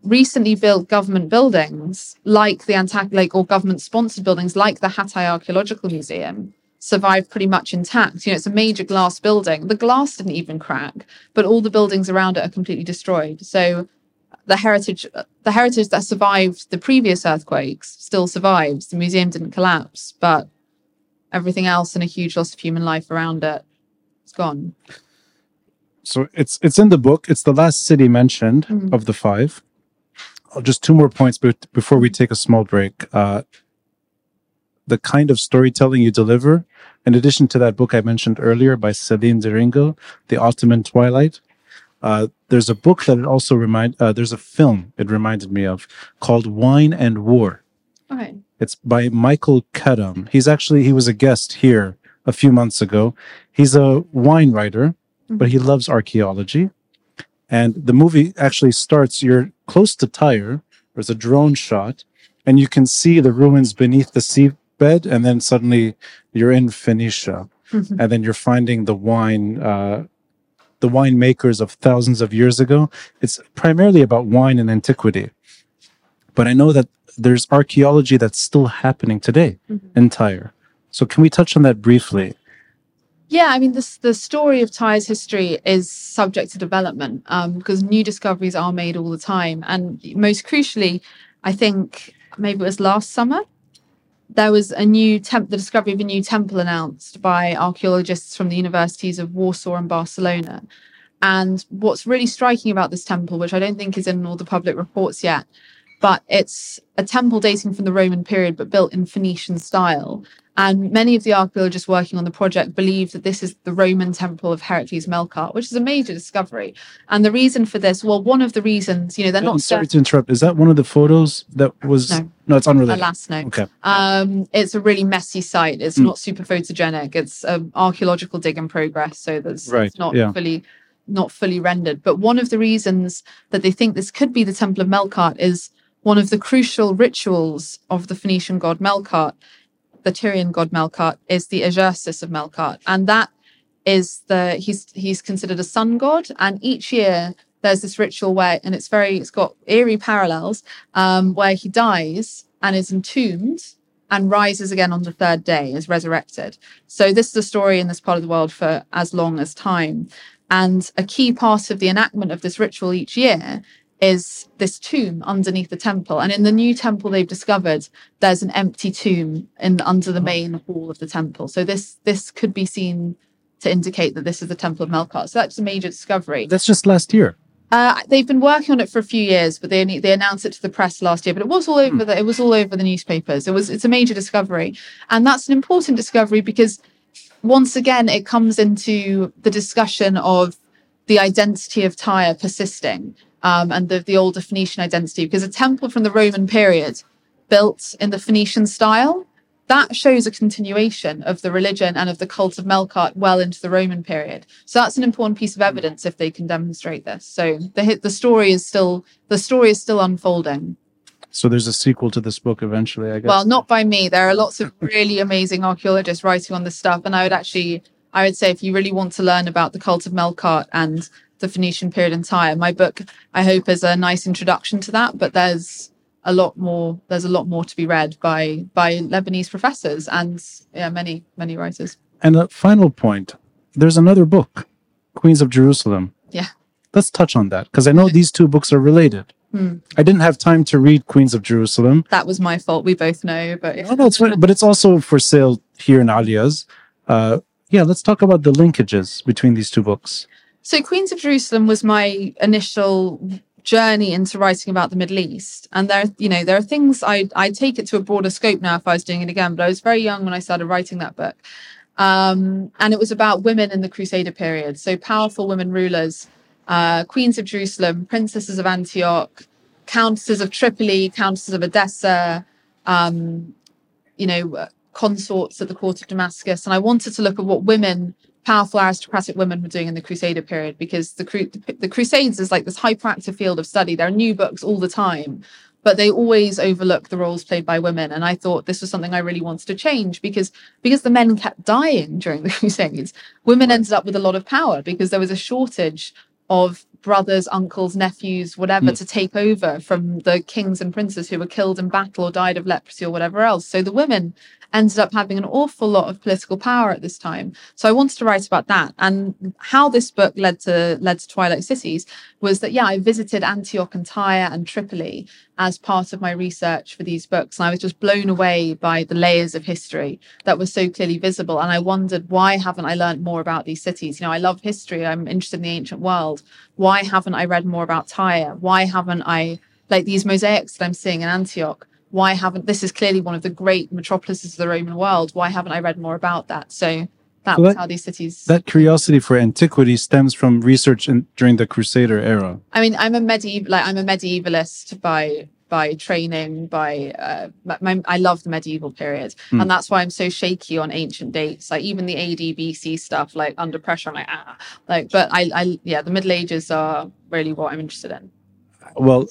recently built government buildings like the Antak like or government sponsored buildings like the Hatay Archaeological Museum survived pretty much intact. You know, it's a major glass building. The glass didn't even crack, but all the buildings around it are completely destroyed. So the heritage the heritage that survived the previous earthquakes still survives. The museum didn't collapse, but everything else and a huge loss of human life around it is gone. So it's it's in the book. It's the last city mentioned Mhm. of the five. Uh, Just two more points be- before we take a small break. Uh, the kind of storytelling you deliver, in addition to that book I mentioned earlier by Selim Deringil, The Ottoman Twilight. Uh, there's a book that it also remind. Uh, there's a film it reminded me of called Wine and War. Okay. It's by Michael Karam. He's actually he was a guest here a few months ago. He's a wine writer, but he loves archaeology. And the movie actually starts. You're close to Tyre. There's a drone shot, and you can see the ruins beneath the seabed. And then suddenly you're in Phoenicia, and then you're finding the wine. Uh, the winemakers of thousands of years ago. It's primarily about wine and antiquity. But I know that there's archaeology that's still happening today in Tyre. So can we touch on that briefly? Yeah, I mean, this, the story of Tyre's history is subject to development um, because new discoveries are made all the time. And most crucially, I think maybe it was last summer, there was a new temp, the discovery of a new temple announced by archaeologists from the universities of Warsaw and Barcelona. And what's really striking about this temple, which I don't think is in all the public reports yet, but it's a temple dating from the Roman period, but built in Phoenician style. And many of the archaeologists working on the project believe that this is the Roman temple of Heracles Melkart, which is a major discovery. And the reason for this, well, one of the reasons, you know, they're not sorry certain- to interrupt. Is that one of the photos that was? No. it's unrelated. Alas, no. Okay. Um, it's a really messy site. It's Mm. not super photogenic. It's an archaeological dig in progress, so that's Right, it's not yeah. fully not fully rendered. But one of the reasons that they think this could be the Temple of Melkart is one of the crucial rituals of the Phoenician god Melkart, the Tyrian god Melkart, is the Egersis of Melkart, and that is the he's he's considered a sun god, and each year there's this ritual where, and it's very it's got eerie parallels, um, where he dies and is entombed and rises again on the third day, is resurrected. So this is a story in this part of the world for as long as time, and a key part of the enactment of this ritual each year is this tomb underneath the temple. And in the new temple they've discovered, there's an empty tomb in under the main hall of the temple. So this this could be seen to indicate that this is the Temple of Melkart. So that's a major discovery. That's just last year. Uh, they've been working on it for a few years, but they only they announced it to the press last year. But it was all over the it was all over the newspapers. It was it's a major discovery, and that's an important discovery because once again it comes into the discussion of the identity of Tyre persisting um, and the the older Phoenician identity. Because a temple from the Roman period built in the Phoenician style that shows a continuation of the religion and of the cult of Melkart well into the Roman period. So that's an important piece of evidence if they can demonstrate this. So the the story is still the story is still unfolding. So there's a sequel to this book eventually, I guess. Well, not by me. There are lots of really amazing archaeologists writing on this stuff, and I would actually I would say if you really want to learn about the cult of Melkart and the Phoenician period in Tyre, my book I hope is a nice introduction to that. But there's a lot more there's a lot more to be read by by Lebanese professors and yeah many many writers. and a final point. There's another book, Queens of Jerusalem. Yeah. Let's touch on that because I know these two books are related. Hmm. I didn't have time to read Queens of Jerusalem. That was my fault. We both know, but Oh, no, it's fine, but it's also for sale here in Aaliya's. Uh, yeah, let's talk about the linkages between these two books. So Queens of Jerusalem was my initial journey into writing about the Middle East. And there, you know, there are things I I take it to a broader scope now if I was doing it again. But I was very young when I started writing that book. Um, and it was about women in the Crusader period. So powerful women rulers, uh, queens of Jerusalem, princesses of Antioch, countesses of Tripoli, countesses of Edessa, um, you know, consorts at the court of Damascus. And I wanted to look at what women, powerful aristocratic women, were doing in the Crusader period because the, cru- the Crusades is like this hyperactive field of study. There are new books all the time, but they always overlook the roles played by women. And I thought this was something I really wanted to change because because the men kept dying during the [LAUGHS] Crusades, women ended up with a lot of power because there was a shortage of brothers, uncles, nephews, whatever, Mm. to take over from the kings and princes who were killed in battle or died of leprosy or whatever else. So the women ended up having an awful lot of political power at this time. So I wanted to write about that. And how this book led to led to Twilight Cities was that yeah, I visited Antioch and Tyre and Tripoli as part of my research for these books. And I was just blown away by the layers of history that were so clearly visible. And I wondered, why haven't I learned more about these cities? You know, I love history, I'm interested in the ancient world. Why haven't I read more about Tyre? Why haven't I, like these mosaics that I'm seeing in Antioch? Why haven't this is clearly one of the great metropolises of the Roman world? Why haven't I read more about that? So that So was that- how these cities. That curiosity for antiquity stems from research in, during the Crusader era. I mean, I'm a medieval, like I'm a medievalist by by training. By uh, my, my- I love the medieval period, Hmm. and that's why I'm so shaky on ancient dates. Like even the AD BC stuff, like under pressure, I'm like ah, like. But I, I yeah, the Middle Ages are really what I'm interested in. Well,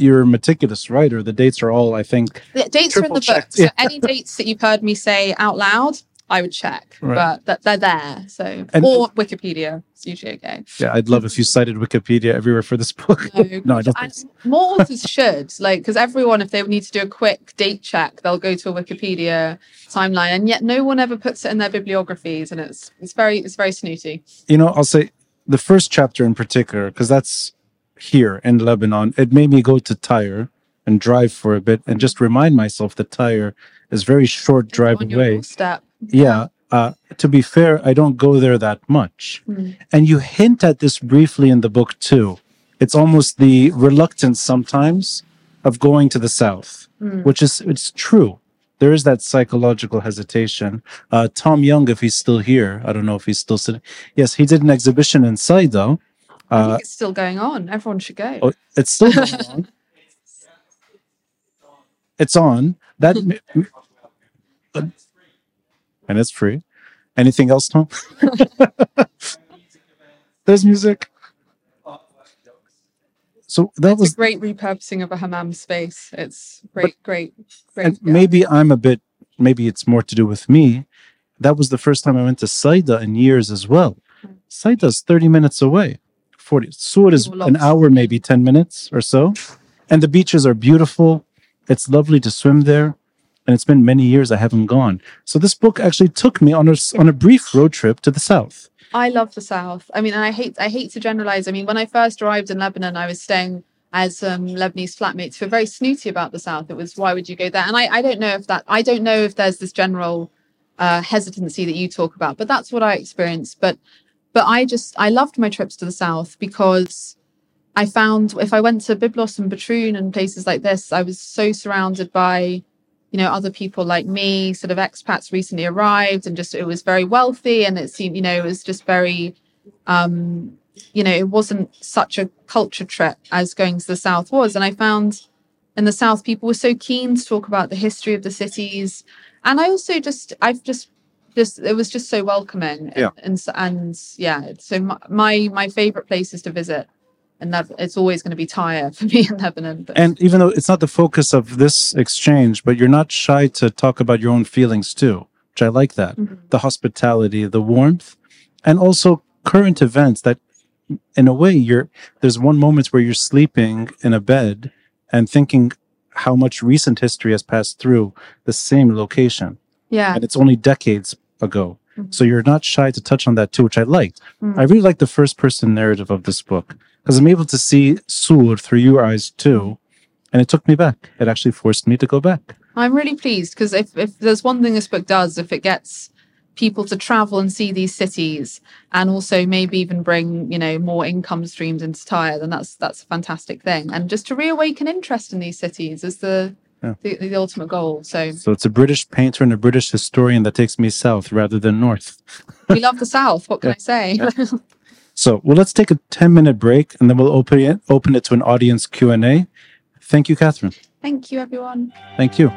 you're a meticulous writer. The dates are all, I think, The dates are in the book. So any dates that you've heard me say out loud, I would check, Right. but they're there. So And- or Wikipedia, it's usually okay. yeah, I'd love if you cited Wikipedia everywhere for this book. No, [LAUGHS] I don't think so. more authors should like because everyone, if they need to do a quick date check, they'll go to a Wikipedia timeline, and yet no one ever puts it in their bibliographies, and it's it's very it's very snooty. you know, I'll say the first chapter in particular, because that's here in Lebanon, it made me go to Tyre and drive for a bit and just remind myself that Tyre is very short drive away. Yeah. Uh, to be fair, I don't go there that much. Hmm. And you hint at this briefly in the book too. It's almost the reluctance sometimes of going to the south, Hmm. which is it's true. there is that psychological hesitation. Uh, Tom Young, if he's still here, I don't know if he's still sitting. Yes, he did an exhibition in Saida. I Uh, think it's still going on. Everyone should go. oh, it's still going [LAUGHS] on. It's on. That and it's free. Anything else, Tom? [LAUGHS] There's music. So that was a great repurposing of a hammam space. It's great, great, great. and yeah. maybe I'm a bit maybe it's more to do with me. That was the first time I went to Saida in years as well. Saida's 30 minutes away. 40 Sur is an hour, maybe 10 minutes or so. And the beaches are beautiful. It's lovely to swim there. And it's been many years I haven't gone. So this book actually took me on a, on a brief road trip to the south. I love the South. I mean, and I hate I hate to generalize. I mean, when I first arrived in Lebanon, I was staying as um, Lebanese flatmates who were very snooty about the South. It was why would you go there? And I, I don't know if that I don't know if there's this general uh, hesitancy that you talk about, but that's what I experienced. But but I just I loved my trips to the South because I found if I went to Byblos and Batroun and places like this, I was so surrounded by you know other people like me sort of expats recently arrived and just it was very wealthy and it seemed you know it was just very um you know it wasn't such a culture trip as going to the south was. And i found in the south people were so keen to talk about the history of the cities. And i also just i've just just it was just so welcoming Yeah. and and yeah so my my, my favorite places to visit and that it's always going to be Tyre for me in Lebanon but And even though it's not the focus of this exchange, but you're not shy to talk about your own feelings too, which I like that. Mhm. The hospitality, the warmth, and also current events that in a way you're there's one moment where you're sleeping in a bed and thinking how much recent history has passed through the same location. Yeah And it's only decades ago. Mhm. So you're not shy to touch on that too, which I liked. Mm. I really like the first person narrative of this book because I'm able to see Sur through your eyes too. And it took me back. It actually forced me to go back. I'm really pleased because if, if there's one thing this book does, if it gets people to travel and see these cities and also maybe even bring, you know, more income streams into Tyre, then that's that's a fantastic thing. And just to reawaken interest in these cities is the Yeah. the, the ultimate goal. So So it's a British painter and a British historian that takes me south rather than north. we love the South. What can I say? [LAUGHS] So, well, let's take a 10 minute break and then we'll open it, open it to an audience Q&A. Thank you, Katherine. Thank you, everyone. Thank you.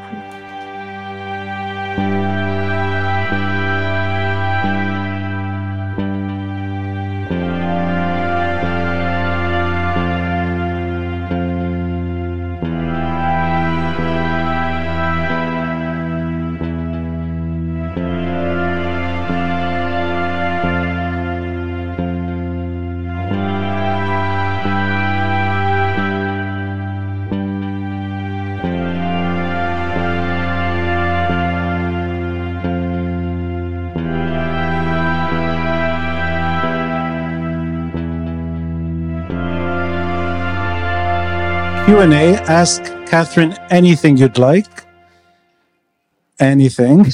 Q&A. Ask Katherine anything you'd like. Anything.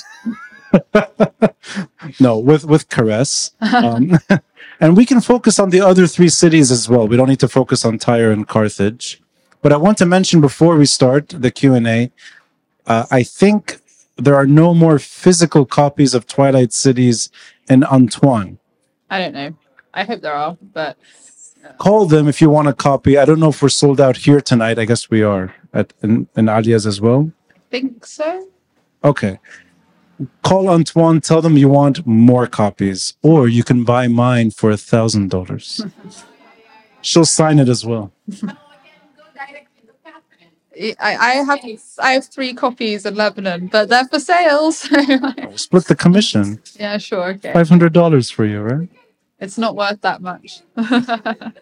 [LAUGHS] no, with with caress. [LAUGHS] Um, [LAUGHS] and we can focus on the other three cities as well. We don't need to focus on Tyre and Carthage. But I want to mention before we start the Q&A, uh, I think there are no more physical copies of Twilight Cities in Antoine. I don't know. I hope there are, but Call them if you want a copy. I don't know if we're sold out here tonight. I guess we are at in, in Aaliya's as well. think so. Okay. Call Antoine, tell them you want more copies, or you can buy mine for a thousand dollars. [LAUGHS] She'll sign it as well. [LAUGHS] I, I have I have three copies in Lebanon, but they're for sale. So We'll [LAUGHS] oh, split the commission. yeah, sure, okay. Five hundred dollars for you, right? It's not worth that much. [LAUGHS]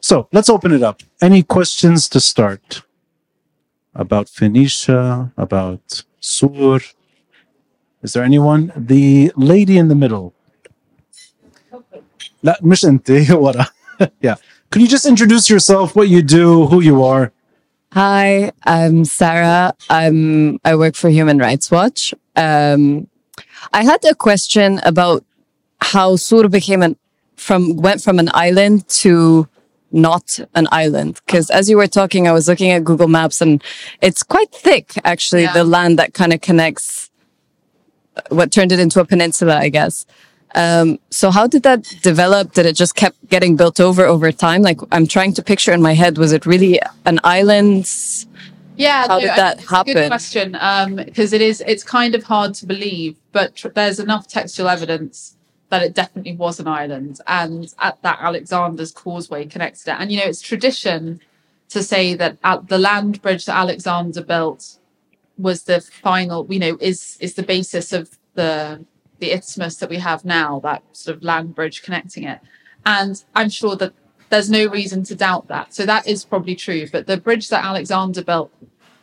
So let's open it up. Any questions to start about Phoenicia, about Sur? Is there anyone? The lady in the middle. [LAUGHS] لا مش انت ورا. [LAUGHS] yeah. Could you just introduce yourself, what you do, who you are? Hi, I'm Sarah. I'm I work for Human Rights Watch. Um, I had a question about how Sur became an from went from an island to not an island? Because as you were talking, I was looking at Google Maps and it's quite thick, actually, Yeah. the land that kind of connects uh, what turned it into a peninsula, I guess. Um, so how did that develop? Did it just kept getting built over over time? Like I'm trying to picture in my head, was it really an island? Yeah, How did that happen? good question, because it is. It's kind of hard to believe, but tr- there's enough textual evidence that it definitely was an island, and at that Alexander's Causeway connected it. And you know, it's tradition to say that at the land bridge that Alexander built was the final. You know, is is the basis of the the isthmus that we have now, that sort of land bridge connecting it. And I'm sure that there's no reason to doubt that. So that is probably true. But the bridge that Alexander built,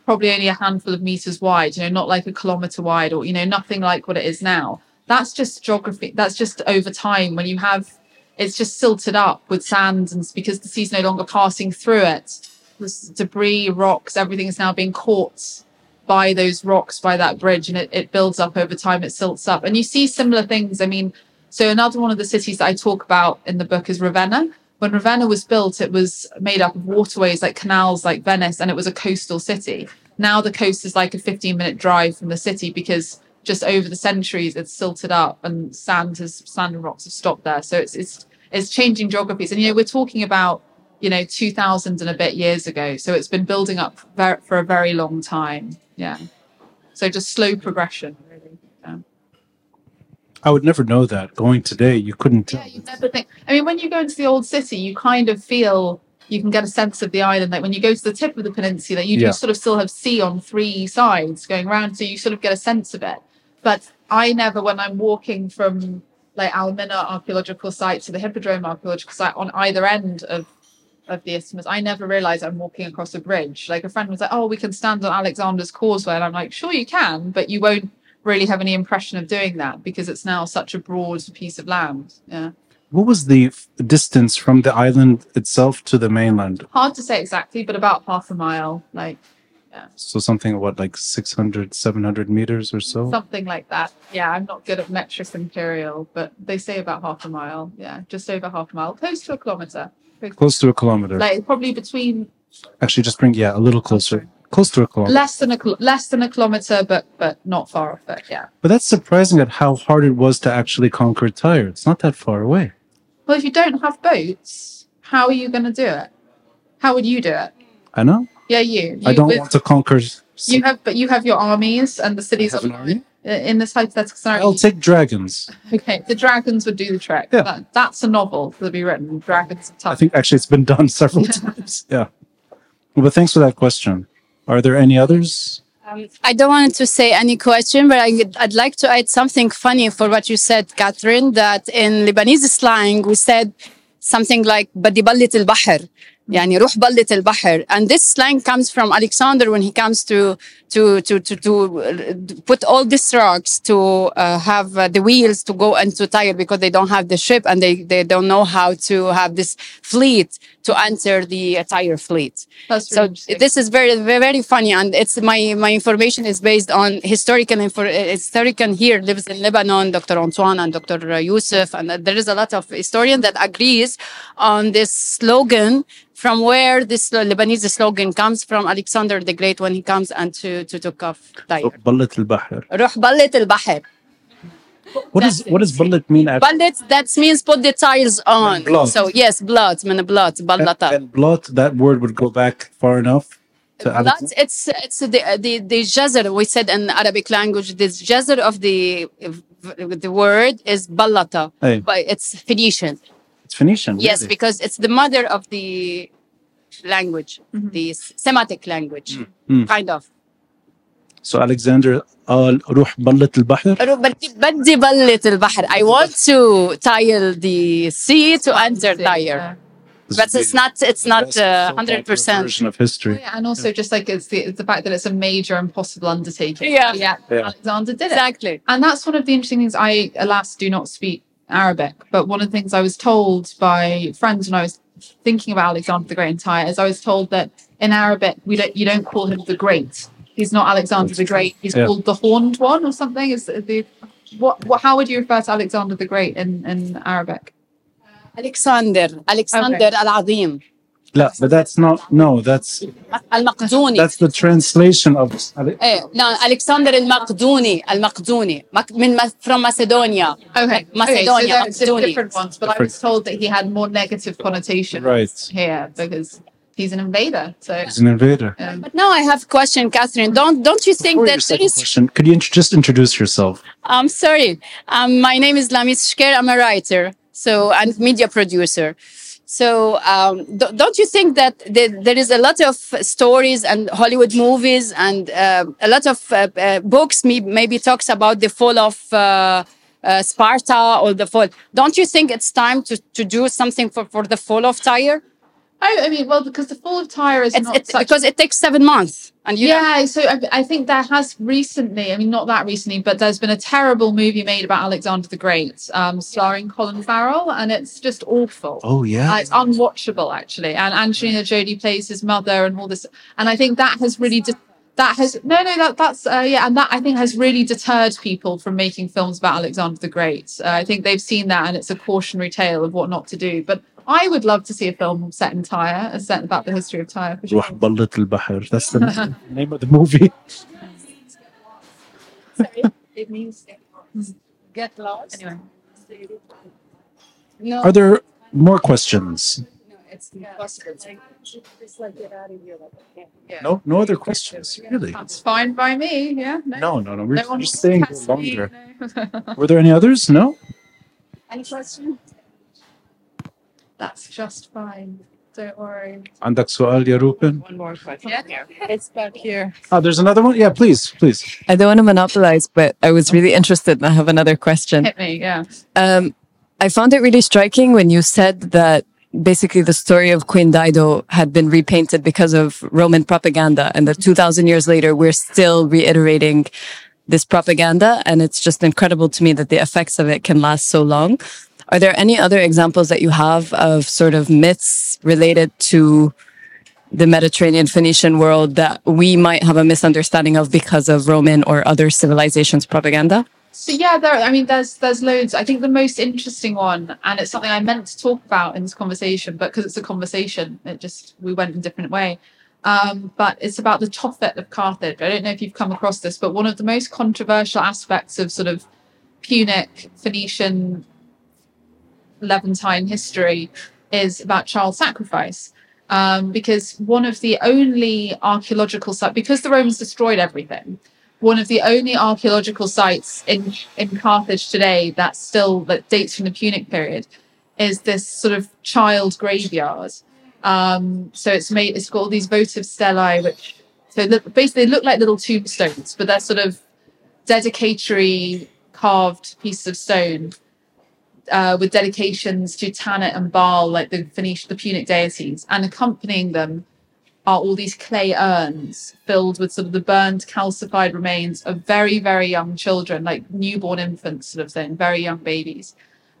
probably only a handful of meters wide, you know, not like a kilometer wide or, you know, nothing like what it is now. That's just geography. That's just over time when you have, it's just silted up with sand and because the sea's no longer passing through it. There's debris, rocks, everything is now being caught by those rocks by that bridge and it, it builds up over time it silts up and you see similar things i mean so another one of the cities that i talk about in the book is ravenna when ravenna was built it was made up of waterways like canals like venice and it was a coastal city now the coast is like a 15 minute drive from the city because just over the centuries it's silted up and sand has sand and rocks have stopped there. So it's it's it's changing geographies. And you know we're talking about you know 2000 and a bit years ago. So it's been building up for a very long time. Yeah. So just slow progression really. Yeah. I would never know that. Going today, you couldn't tell. yeah you never think. I mean when you go into the old city you kind of feel you can get a sense of the island. Like when you go to the tip of the peninsula you Yeah. do sort of still have sea on three sides going around so you sort of get a sense of it but i never when i'm walking from like almina archaeological site to the hippodrome archaeological site on either end of of the isthmus i never realized i'm walking across a bridge. Like a friend was like oh we can stand on alexander's causeway. And i'm like sure you can but you won't really have any impression of doing that because it's now such a broad piece of land. Yeah. What was the f- distance from the island itself to the mainland? hard to say exactly but about half a mile like So something what like 600, 700 meters or so? something like that yeah i'm not good at metric imperial but they say about half a mile yeah just over half a mile close to a kilometer Close to a kilometer. like probably between Actually, just bring yeah a little closer. Close to a kilometer. less than a less than a kilometer but but not far off it yeah But that's surprising at how hard it was to actually conquer Tyre. It's not that far away. well if you don't have boats how are you going to do it how would you do it I know. Yeah, you. you I don't with, want to conquer. You have, but you have your armies and the cities of uh, in this hypothetical scenario. I'll take dragons. [LAUGHS] Okay, the dragons would do the trick. Yeah. That, that's a novel that'll be written. Dragons of Time. I think actually it's been done [LAUGHS] several [LAUGHS] times. Yeah. Well, but thanks for that question. Are there any others? Um, I don't want to say any question, but I, would like to add something funny for what you said, Katherine, that in Lebanese slang, we said something like, Badiballit al-Bahr, يعني روح بلدة البحر and this slang comes from Alexander when he comes to to to to, to put all these rocks to uh, have uh, the wheels to go into Tyre because they don't have the ship and they they don't know how to have this fleet to enter the entire fleet. That's so this is very very funny and it's my my information is based on historical info historical here lives in Lebanon Dr. Antoine and Dr. Uh, Youssef, and uh, there is a lot of historian that agrees on this slogan from where this Lebanese slogan comes from Alexander the Great when he comes and to, to took off Tyre. بلت البحر. روح البحر. What does bullet mean? Bullet that means put the tiles on. Blood. So yes, blood, من blood, بلطة. And, blood, that word would go back far enough. Blood, it's it's the the the jazr we said in Arabic language. This jazr of the the word is balata, hey. but it's Phoenician. It's Phoenician. Really. Yes, because it's the mother of the language, mm-hmm. the Semitic language, mm-hmm. kind of. So Alexander uh, I want to tile the sea to enter Tyre but it's not it's not uh, hundred uh, percent version of history. Oh, yeah, and also yeah. just like it's the, it's the fact that it's a major impossible undertaking. Yeah. yeah, yeah. Alexander did it exactly, and that's one of the interesting things. I alas do not speak Arabic, but one of the things I was told by friends when I was thinking about Alexander the Great in Tyre is I was told that in Arabic we don't you don't call him the Great. He's not Alexander the Great. He's Yeah. called the Horned One or something. Is the what, what? How would you refer to Alexander the Great in in Arabic? Alexander, Alexander Al-Azim. لا but that's not no that's المقدوني that's the translation of ايه لا الكسندر المقدوني المقدوني من from Macedonia okay Macedonia okay, so there different ones but I was told that he had more negative connotation right here because he's an invader. So he's an invader. Um, but now I have a question, Katherine. Don't don't you think Before that there is question? Could you int- just introduce yourself? I'm sorry. Um, my name is Lamis Shker. I'm a writer, so and media producer. So um, do- don't you think that the- there is a lot of stories and Hollywood movies and uh, a lot of uh, uh, books me- maybe talks about the fall of uh, uh, Sparta or the fall? Don't you think it's time to, to do something for, for the fall of Tyre? I, I mean, well, because the fall of Tyre is It's, not it's such because it takes seven months, and you know, yeah, so I, I think there has recently, I mean, not that recently, but there's been a terrible movie made about Alexander the Great, um, starring Colin Farrell, and it's just awful. Oh Uh, yeah. it's unwatchable, actually. And Angelina Jolie plays his mother, and all this. And I think that has really de- that has no, no, that that's uh, yeah, and that I think has really deterred people from making films about Alexander the Great. Uh, I think they've seen that, and it's a cautionary tale of what not to do. But I would love to see a film set in Tyre, uh, set about the history of Tyre. For sure. That's the [LAUGHS] name of the movie. [LAUGHS] it means get lost. Anyway. No. Are there more questions? No, No, no other questions. Really? That's fine by me. Yeah. No, no, no. no. We're no just staying longer. Me, no. [LAUGHS] Were there any others? No. Any questions? That's just fine. Don't worry. عندك سؤال يا روبن? One more question here. It's back here. Oh, there's another one. Yeah, please, please. I don't want to monopolize, but I was really interested and I have another question. Hit me. Yeah. Um, I found it really striking when you said that basically the story of Queen Dido had been repainted because of Roman propaganda, and that 2,000 years later, we're still reiterating this propaganda. And it's just incredible to me that the effects of it can last so long. Are there any other examples that you have of sort of myths related to the Mediterranean Phoenician world that we might have a misunderstanding of because of Roman or other civilizations' propaganda? So yeah, there. I mean, there's there's loads. I think the most interesting one, and it's something I meant to talk about in this conversation, but because it's a conversation, it just we went in a different way. Um, but it's about the Tophet of Carthage. I don't know if you've come across this, but one of the most controversial aspects of sort of Punic Phoenician Levantine history is about child sacrifice. Um, because one of the only archaeological sites, because the Romans destroyed everything, one of the only archaeological sites in in Carthage today that still that dates from the Punic period is this sort of child graveyard. Um, so it's made it's got all these votive stelae, which so basically they look like little tombstones, but they're sort of dedicatory carved pieces of stone uh, with dedications to Tanit and Baal, like the Phoenician, the Punic deities, and accompanying them are all these clay urns filled with sort of the burned, calcified remains of very, very young children, like newborn infants, sort of thing, very young babies.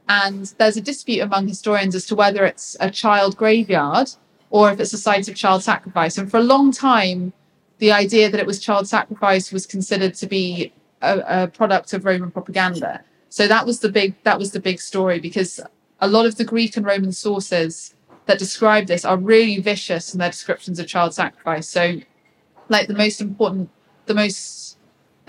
And there's a dispute among historians as to whether it's a child graveyard or if it's a site of child sacrifice. And for a long time, the idea that it was child sacrifice was considered to be a, a product of Roman propaganda. So that was the big that was the big story because a lot of the Greek and Roman sources that describe this are really vicious in their descriptions of child sacrifice. So, like the most important, the most,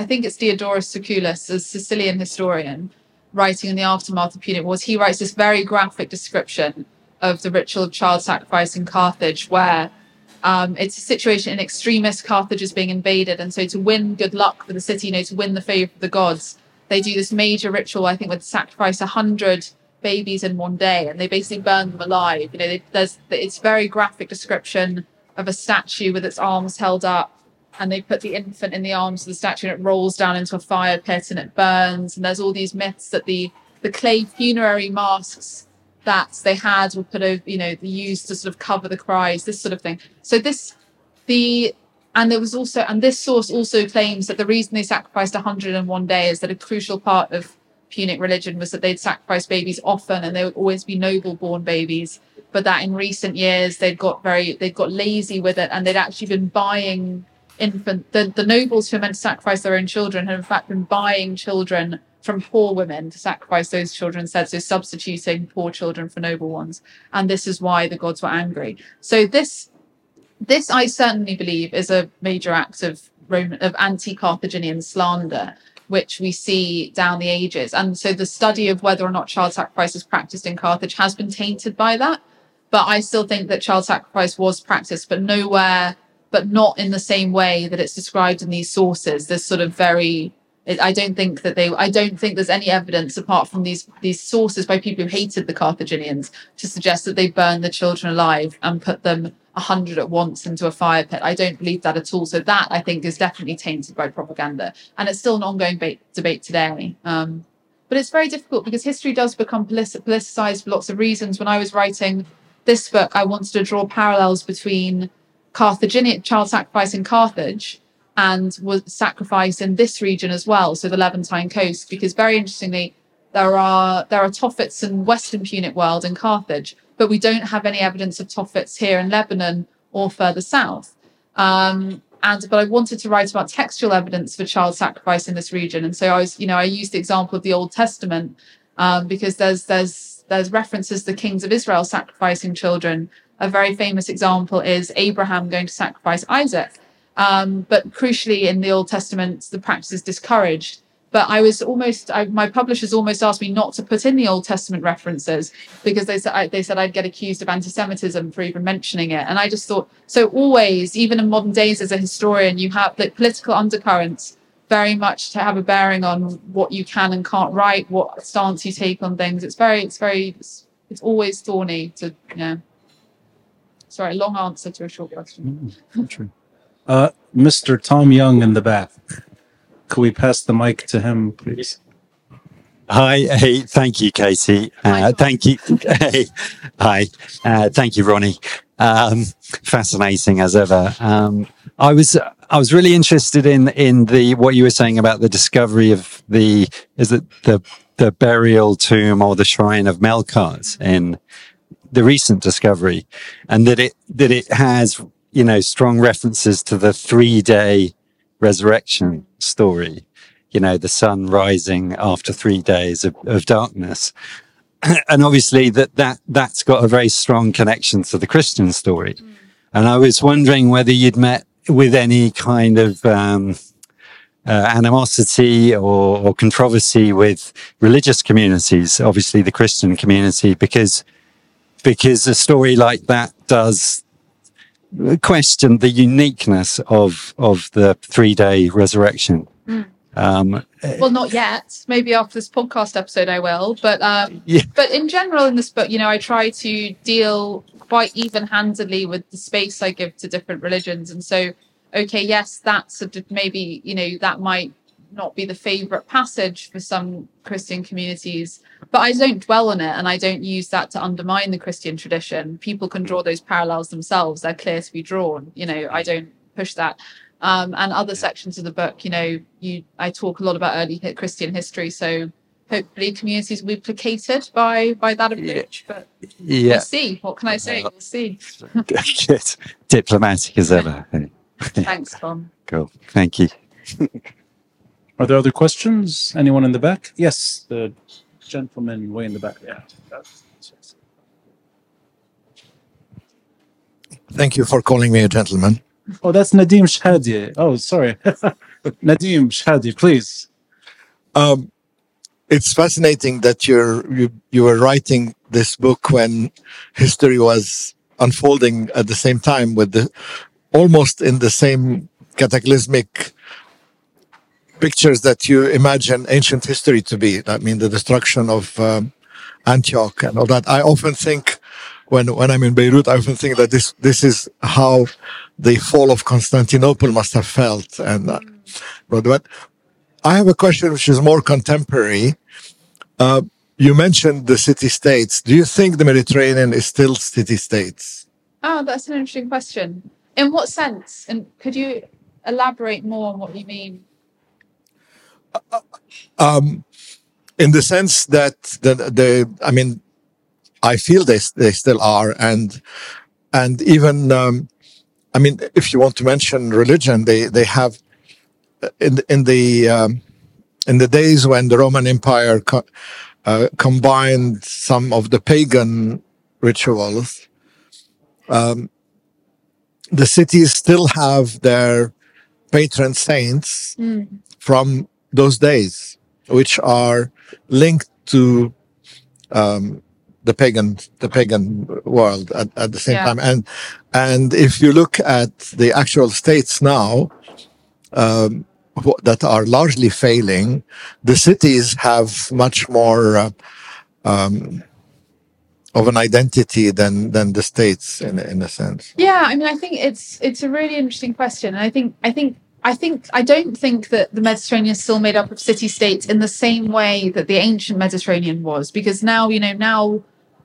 I think it's Diodorus Siculus, a Sicilian historian, writing in the aftermath of Punic Wars. He writes this very graphic description of the ritual of child sacrifice in Carthage, where um, it's a situation in extremis. Carthage is being invaded, and so to win good luck for the city, you know, to win the favor of the gods, they do this major ritual. I think would sacrifice a hundred babies in one day, and they basically burn them alive. You know, there's it's very graphic description of a statue with its arms held up, and they put the infant in the arms of the statue, and it rolls down into a fire pit, and it burns. And there's all these myths that the the clay funerary masks that they had were put over, you know, used to sort of cover the cries, this sort of thing. So this, the, and there was also, and this source also claims that the reason they sacrificed 101 day is that a crucial part of Punic religion was that they'd sacrifice babies often and they would always be noble born babies. But that in recent years they'd got very, they'd got lazy with it and they'd actually been buying infant, the, the nobles who were meant to sacrifice their own children had in fact been buying children from poor women to sacrifice those children so substituting poor children for noble ones. And this is why the gods were angry. So this this I certainly believe is a major act of Roman of anti-Carthaginian slander, which we see down the ages. And so the study of whether or not child sacrifice is practiced in Carthage has been tainted by that. But I still think that child sacrifice was practiced, but nowhere, but not in the same way that it's described in these sources. There's sort of very I don't think that they. I don't think there's any evidence apart from these these sources by people who hated the Carthaginians to suggest that they burned the children alive and put them a hundred at once into a fire pit. I don't believe that at all. So that I think is definitely tainted by propaganda, and it's still an ongoing ba- debate today. Um, but it's very difficult because history does become politic- politicized for lots of reasons. When I was writing this book, I wanted to draw parallels between Carthaginian child sacrifice in Carthage and was sacrificed in this region as well, so the Levantine coast, because very interestingly, there are there are Tophets in Western Punic world in Carthage, but we don't have any evidence of Tophets here in Lebanon or further south. Um, and but I wanted to write about textual evidence for child sacrifice in this region, and so I was, you know, I used the example of the Old Testament um, because there's there's there's references to the kings of Israel sacrificing children. A very famous example is Abraham going to sacrifice Isaac um, but crucially, in the Old Testament, the practice is discouraged. But I was almost, I, my publishers almost asked me not to put in the Old Testament references because they said I, they said I'd get accused of anti-Semitism for even mentioning it. And I just thought, so always, even in modern days, as a historian, you have the political undercurrents very much to have a bearing on what you can and can't write, what stance you take on things. It's very, it's very, it's, it's always thorny to, yeah. Sorry, long answer to a short question. Mm, true. Uh, Mr. Tom Young in the back. Could we pass the mic to him, please? Hi, hey, thank you, Katie. Uh, thank you. [LAUGHS] Hey, hi, uh, thank you, Ronnie. Um, fascinating as ever. Um, I was I was really interested in in the what you were saying about the discovery of the is it the the burial tomb or the shrine of Melkart in the recent discovery, and that it that it has you know, strong references to the three day resurrection story, you know, the sun rising after three days of, of darkness. [CLEARS THROAT] and obviously that, that, that's got a very strong connection to the Christian story. Mm. And I was wondering whether you'd met with any kind of, um, uh, animosity or, or, controversy with religious communities, obviously the Christian community, because because a story like that does question the uniqueness of of the three day resurrection. Mm. Um, well, not yet. Maybe after this podcast episode, I will. But um, yeah. but in general, in this book, you know, I try to deal quite even handedly with the space I give to different religions, and so okay, yes, that's a, maybe you know that might not be the favorite passage for some Christian communities, but I don't dwell on it and I don't use that to undermine the Christian tradition. People can draw those parallels themselves, they're clear to be drawn. You know, I don't push that. Um, and other sections of the book, you know, you I talk a lot about early Christian history, so hopefully communities will be placated by by that approach. But yeah. we'll see. What can I say? We'll see. [LAUGHS] Good. Diplomatic as ever. [LAUGHS] Thanks, Tom. Cool. Thank you. Are there other questions? Anyone in the back? Yes, the gentleman way in the back. Yeah. Thank you for calling me a gentleman. Oh, that's Nadim Shehadi. Oh, sorry. [LAUGHS] Nadim Shehadi, please. Um, it's fascinating that you're you, you were writing this book when history was unfolding at the same time with the almost in the same cataclysmic pictures that you imagine ancient history to be. I mean, the destruction of um, Antioch and all that. I often think when, when I'm in Beirut, I often think that this, this is how the fall of Constantinople must have felt. And, uh, but I have a question which is more contemporary. Uh, you mentioned the city states. Do you think the Mediterranean is still city states? Oh, that's an interesting question. In what sense? And could you elaborate more on what you mean? Um, in the sense that the, the, I mean, I feel they they still are, and and even um, I mean, if you want to mention religion, they they have in in the um, in the days when the Roman Empire co- uh, combined some of the pagan rituals, um, the cities still have their patron saints from those days, which are linked to um, the pagan the pagan world at, at the same Yeah. time. And and if you look at the actual states now um, that are largely failing, the cities have much more. Uh, um, of an identity than than the states in in a sense. Yeah, I mean, I think it's it's a really interesting question, and I think I think I think I don't think that the Mediterranean is still made up of city states in the same way that the ancient Mediterranean was, because now you know now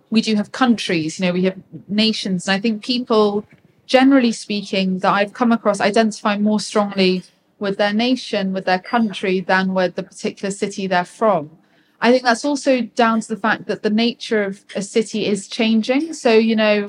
we do have countries, you know, we have nations, and I think people, generally speaking, that I've come across identify more strongly with their nation, with their country, than with the particular city they're from. I think that's also down to the fact that the nature of a city is changing. So, you know,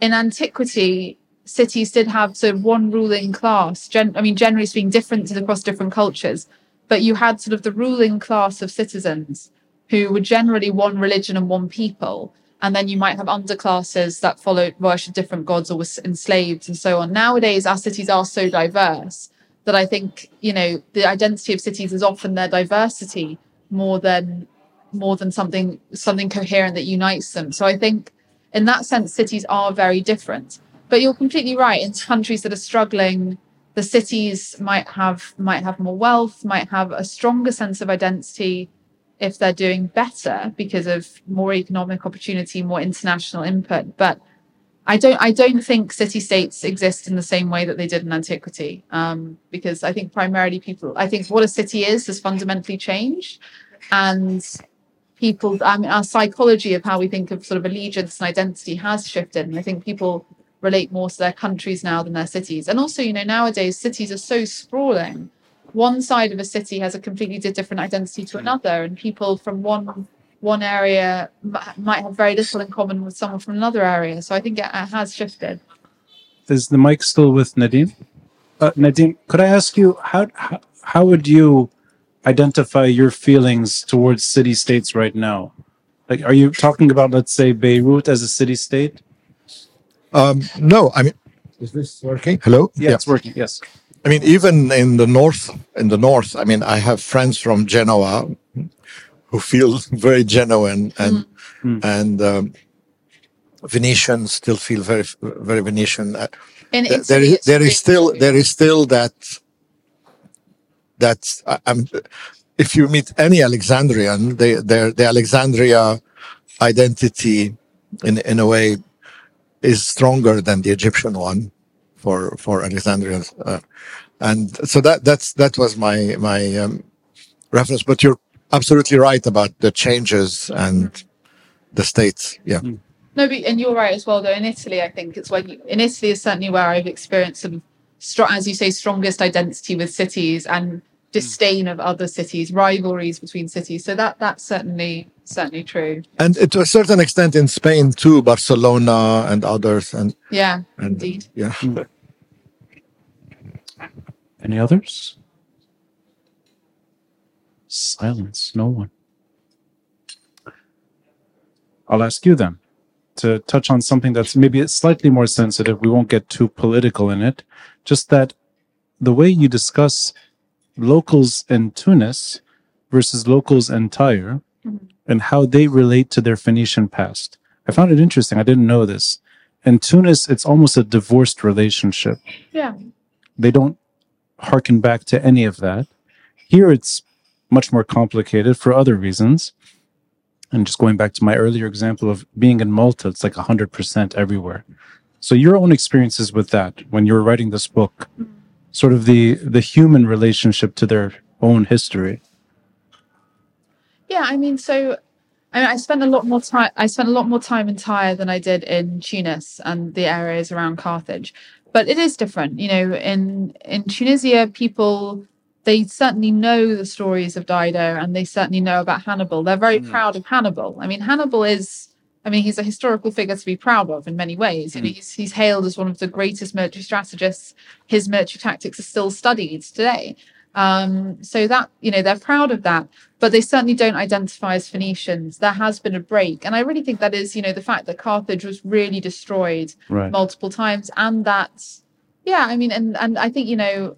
in antiquity, cities did have sort of one ruling class. Gen- I mean, generally speaking, different across different cultures, but you had sort of the ruling class of citizens who were generally one religion and one people. And then you might have underclasses that followed worship different gods or was enslaved and so on. Nowadays, our cities are so diverse that I think you know the identity of cities is often their diversity more than more than something something coherent that unites them. So I think in that sense, cities are very different. But you're completely right. In countries that are struggling, the cities might have might have more wealth, might have a stronger sense of identity if they're doing better because of more economic opportunity, more international input. But I don't I don't think city states exist in the same way that they did in antiquity. Um, because I think primarily people I think what a city is has fundamentally changed. And people I mean our psychology of how we think of sort of allegiance and identity has shifted. And I think people relate more to their countries now than their cities. And also, you know, nowadays cities are so sprawling. One side of a city has a completely different identity to another, and people from one one area might have very little in common with someone from another area. So I think it, it has shifted. Is the mic still with Nadim? Uh, Nadim, could I ask you how, how how would you identify your feelings towards city states right now? Like, are you talking about, let's say, Beirut as a city state? Um, no, I mean, is this working? Hello. Yeah, it's working. Yes. I mean, even in the north, in the north, I mean, I have friends from Genoa who feel [LAUGHS] very genuine, and and um, Venetians still feel very, very Venetian. Uh, In th- Italy, there is it's there really is still there is still that that I- I'm if you meet any Alexandrian, they their the Alexandria identity in in a way is stronger than the Egyptian one for for Alexandria, uh, and so that that's that was my my um, reference. But you're absolutely right about the changes and the states. Yeah. No, but, and you're right as well. Though in Italy, I think it's when you, in Italy is certainly where I've experienced some, str- as you say, strongest identity with cities and Mm. disdain of other cities, rivalries between cities. So that that's certainly certainly true. And to a certain extent in Spain too, Barcelona and others, and Yeah, and indeed. yeah. [LAUGHS] Any others? Silence. No one. I'll ask you then to touch on something that's maybe slightly more sensitive. We won't get too political in it. Just that the way you discuss locals in Tunis versus locals in Tyre mm-hmm. and how they relate to their Phoenician past. I found it interesting. I didn't know this. In Tunis, it's almost a divorced relationship Yeah, they don't harken back to any of that. Here it's much more complicated for other reasons. And just going back to my earlier example of being in Malta, it's like 100% everywhere. So your own experiences with that when you were writing this book, mm-hmm. Sort of the the human relationship to their own history. yeah. I mean, so I, mean, I spent a lot more time. I spent a lot more time in Tyre than I did in Tunis and the areas around Carthage. But it is different, you know. In in Tunisia, people they certainly know the stories of Dido and they certainly know about Hannibal. They're very hmm. proud of Hannibal. I mean, Hannibal is. I mean, he's a historical figure to be proud of in many ways. You know, he's, he's hailed as one of the greatest military strategists. His military tactics are still studied today. Um, so that you know they're proud of that, but they certainly don't identify as Phoenicians. There has been a break, and I really think that is you know the fact that Carthage was really destroyed Right. multiple times, and that yeah, I mean, and and I think you know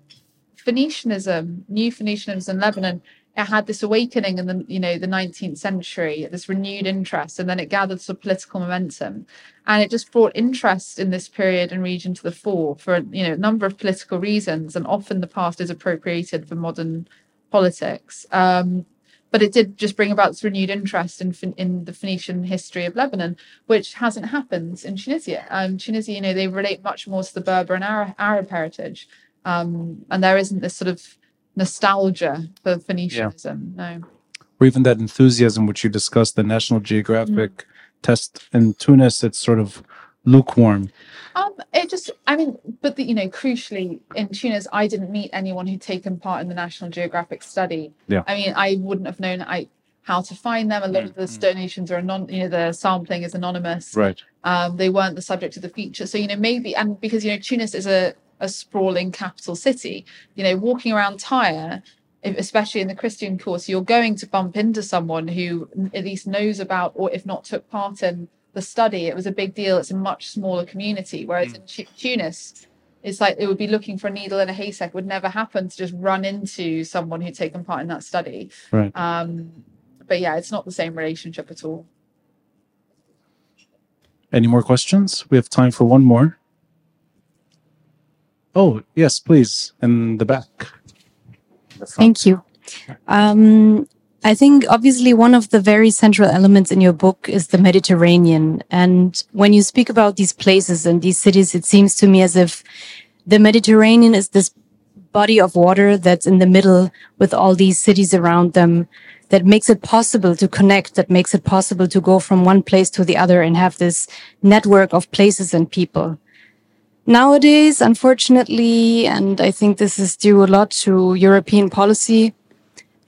Phoenicianism, new Phoenicianism in Lebanon, it had this awakening in the you know the 19th century, this renewed interest, and then it gathered some political momentum, and it just brought interest in this period and region to the fore for you know a number of political reasons, and often the past is appropriated for modern politics. Um, but it did just bring about this renewed interest in in the Phoenician history of Lebanon, which hasn't happened in Tunisia. Um, Tunisia, you know, they relate much more to the Berber and Arab, Arab heritage, um, and there isn't this sort of nostalgia for Phoenicianism. No. Or even that enthusiasm which you discussed, the National Geographic test in Tunis, it's sort of lukewarm. Um, it just, I mean, but the, you know, crucially in Tunis, I didn't meet anyone who'd taken part in the National Geographic study. Yeah. I mean, I wouldn't have known I how to find them. A lot of the donations are anon, you know, the sampling is anonymous. Right. Um, they weren't the subject of the feature. So, you know, maybe, and because, you know, Tunis is a, a sprawling capital city, you know, walking around Tyre, especially in the Christian course, you're going to bump into someone who at least knows about, or if not took part in the study. It was a big deal. It's a much smaller community. Whereas in Tu- Tunis, it's like it would be looking for a needle in a haystack. It would never happen to just run into someone who'd taken part in that study. Right. Um, but yeah, it's not the same relationship at all. Any more questions? We have time for one more. Oh, yes, please. In the back. The. Thank you. Um, I think obviously one of the very central elements in your book is the Mediterranean. And when you speak about these places and these cities, it seems to me as if the Mediterranean is this body of water that's in the middle with all these cities around them that makes it possible to connect, that makes it possible to go from one place to the other and have this network of places and people. Nowadays, unfortunately, and I think this is due a lot to European policy,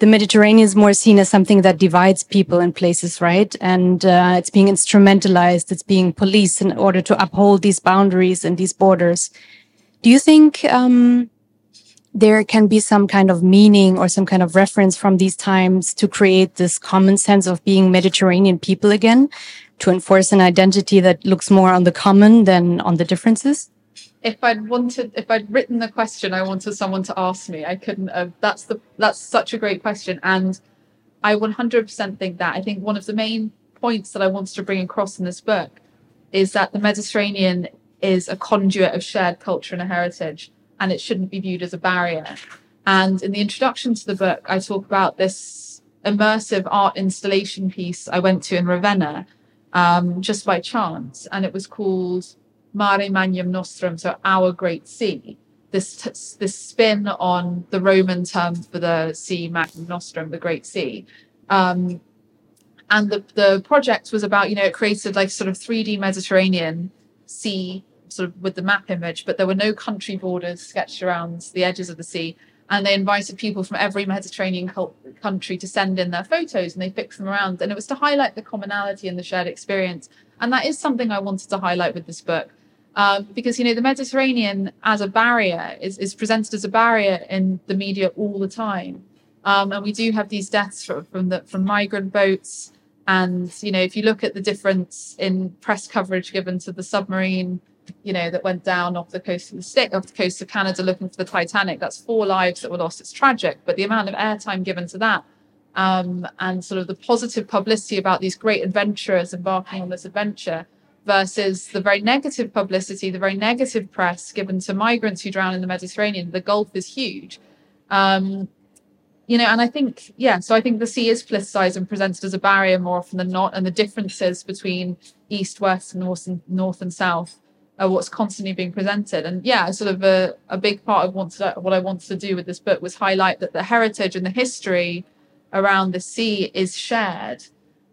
the Mediterranean is more seen as something that divides people and places, right? And uh, it's being instrumentalized, it's being policed in order to uphold these boundaries and these borders. Do you think um, there can be some kind of meaning or some kind of reference from these times to create this common sense of being Mediterranean people again, to enforce an identity that looks more on the common than on the differences? If I'd wanted, if I'd written the question, I wanted someone to ask me. I couldn't have. That's the. That's such a great question, and I 100% think that. I think one of the main points that I wanted to bring across in this book is that the Mediterranean is a conduit of shared culture and a heritage, and it shouldn't be viewed as a barrier. And in the introduction to the book, I talk about this immersive art installation piece I went to in Ravenna um, just by chance, and it was called Mare Magnum Nostrum, so our great sea. This t- this spin on the Roman term for the sea, Magnum Nostrum, the Great Sea. Um, and the the project was about you know it created like sort of 3D Mediterranean sea sort of with the map image, but there were no country borders sketched around the edges of the sea. And they invited people from every Mediterranean cul- country to send in their photos, and they fixed them around. And it was to highlight the commonality and the shared experience. And that is something I wanted to highlight with this book um, because you know the Mediterranean as a barrier is, is presented as a barrier in the media all the time, um, and we do have these deaths from, from the from migrant boats, and you know if you look at the difference in press coverage given to the submarine, you know that went down off the coast of the state off the coast of Canada looking for the Titanic, that's four lives that were lost. It's tragic, but the amount of airtime given to that. Um, and sort of the positive publicity about these great adventurers embarking on this adventure versus the very negative publicity, the very negative press given to migrants who drown in the Mediterranean. The Gulf is huge. Um, you know, and I think, yeah, so I think the sea is politicized and presented as a barrier more often than not, and the differences between east, west, north and north and south are what's constantly being presented. And yeah, sort of a, a big part of what, what I wanted to do with this book was highlight that the heritage and the history around the sea is shared.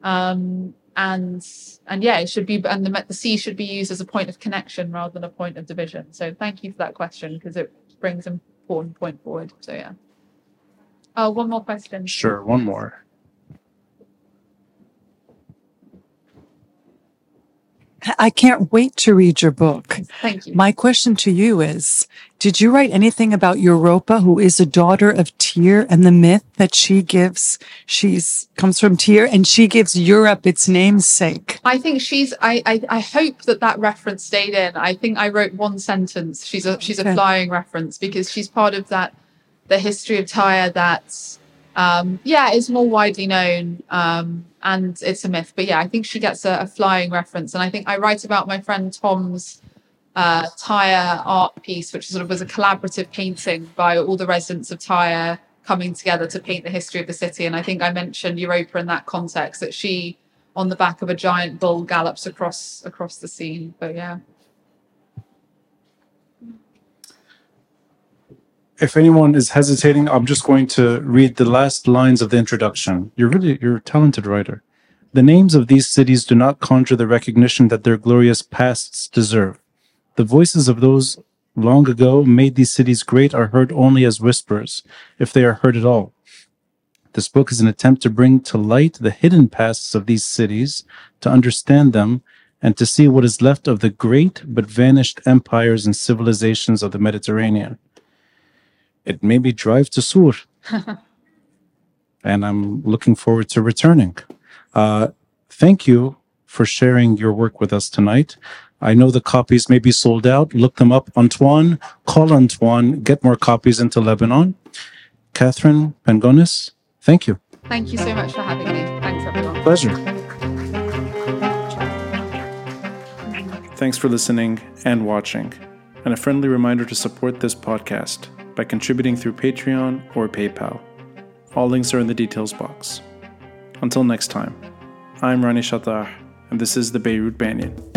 Um, and and yeah, it should be and the the sea should be used as a point of connection rather than a point of division. So thank you for that question because it brings an important point forward. So yeah. Oh, one more question. Sure, one more. I can't wait to read your book. Thank you. My question to you is Did you write anything about Europa, who is a daughter of Tyr, and the myth that she gives? She's comes from Tyr, and she gives Europe its namesake. I think she's. I, I. I hope that that reference stayed in. I think I wrote one sentence. She's a. She's a flying reference because she's part of that. The history of Tyre that's. Um, yeah, is more widely known, um, and it's a myth. But yeah, I think she gets a, a flying reference, and I think I write about my friend Tom's uh, Tyre art piece, which sort of was a collaborative painting by all the residents of Tyre coming together to paint the history of the city. And I think I mentioned Europa in that context that she, on the back of a giant bull, gallops across across the scene. But yeah. If anyone is hesitating, I'm just going to read the last lines of the introduction. You're really you're a talented writer. The names of these cities do not conjure the recognition that their glorious pasts deserve. The voices of those long ago made these cities great are heard only as whispers, if they are heard at all. This book is an attempt to bring to light the hidden pasts of these cities, to understand them, and to see what is left of the great but vanished empires and civilizations of the Mediterranean. It made me drive to Sur, [LAUGHS] and I'm looking forward to returning. Uh, thank you for sharing your work with us tonight. I know the copies may be sold out. Look them up. Antoine, call Antoine, get more copies into Lebanon. Katherine Pangonis, thank you. Thank you so much for having me. Thanks everyone. Pleasure. Thanks for listening and watching. And a friendly reminder to support this podcast by contributing through Patreon or PayPal. All links are in the details box. Until next time, I'm Ronnie Chatah, and this is the Beirut Banyan.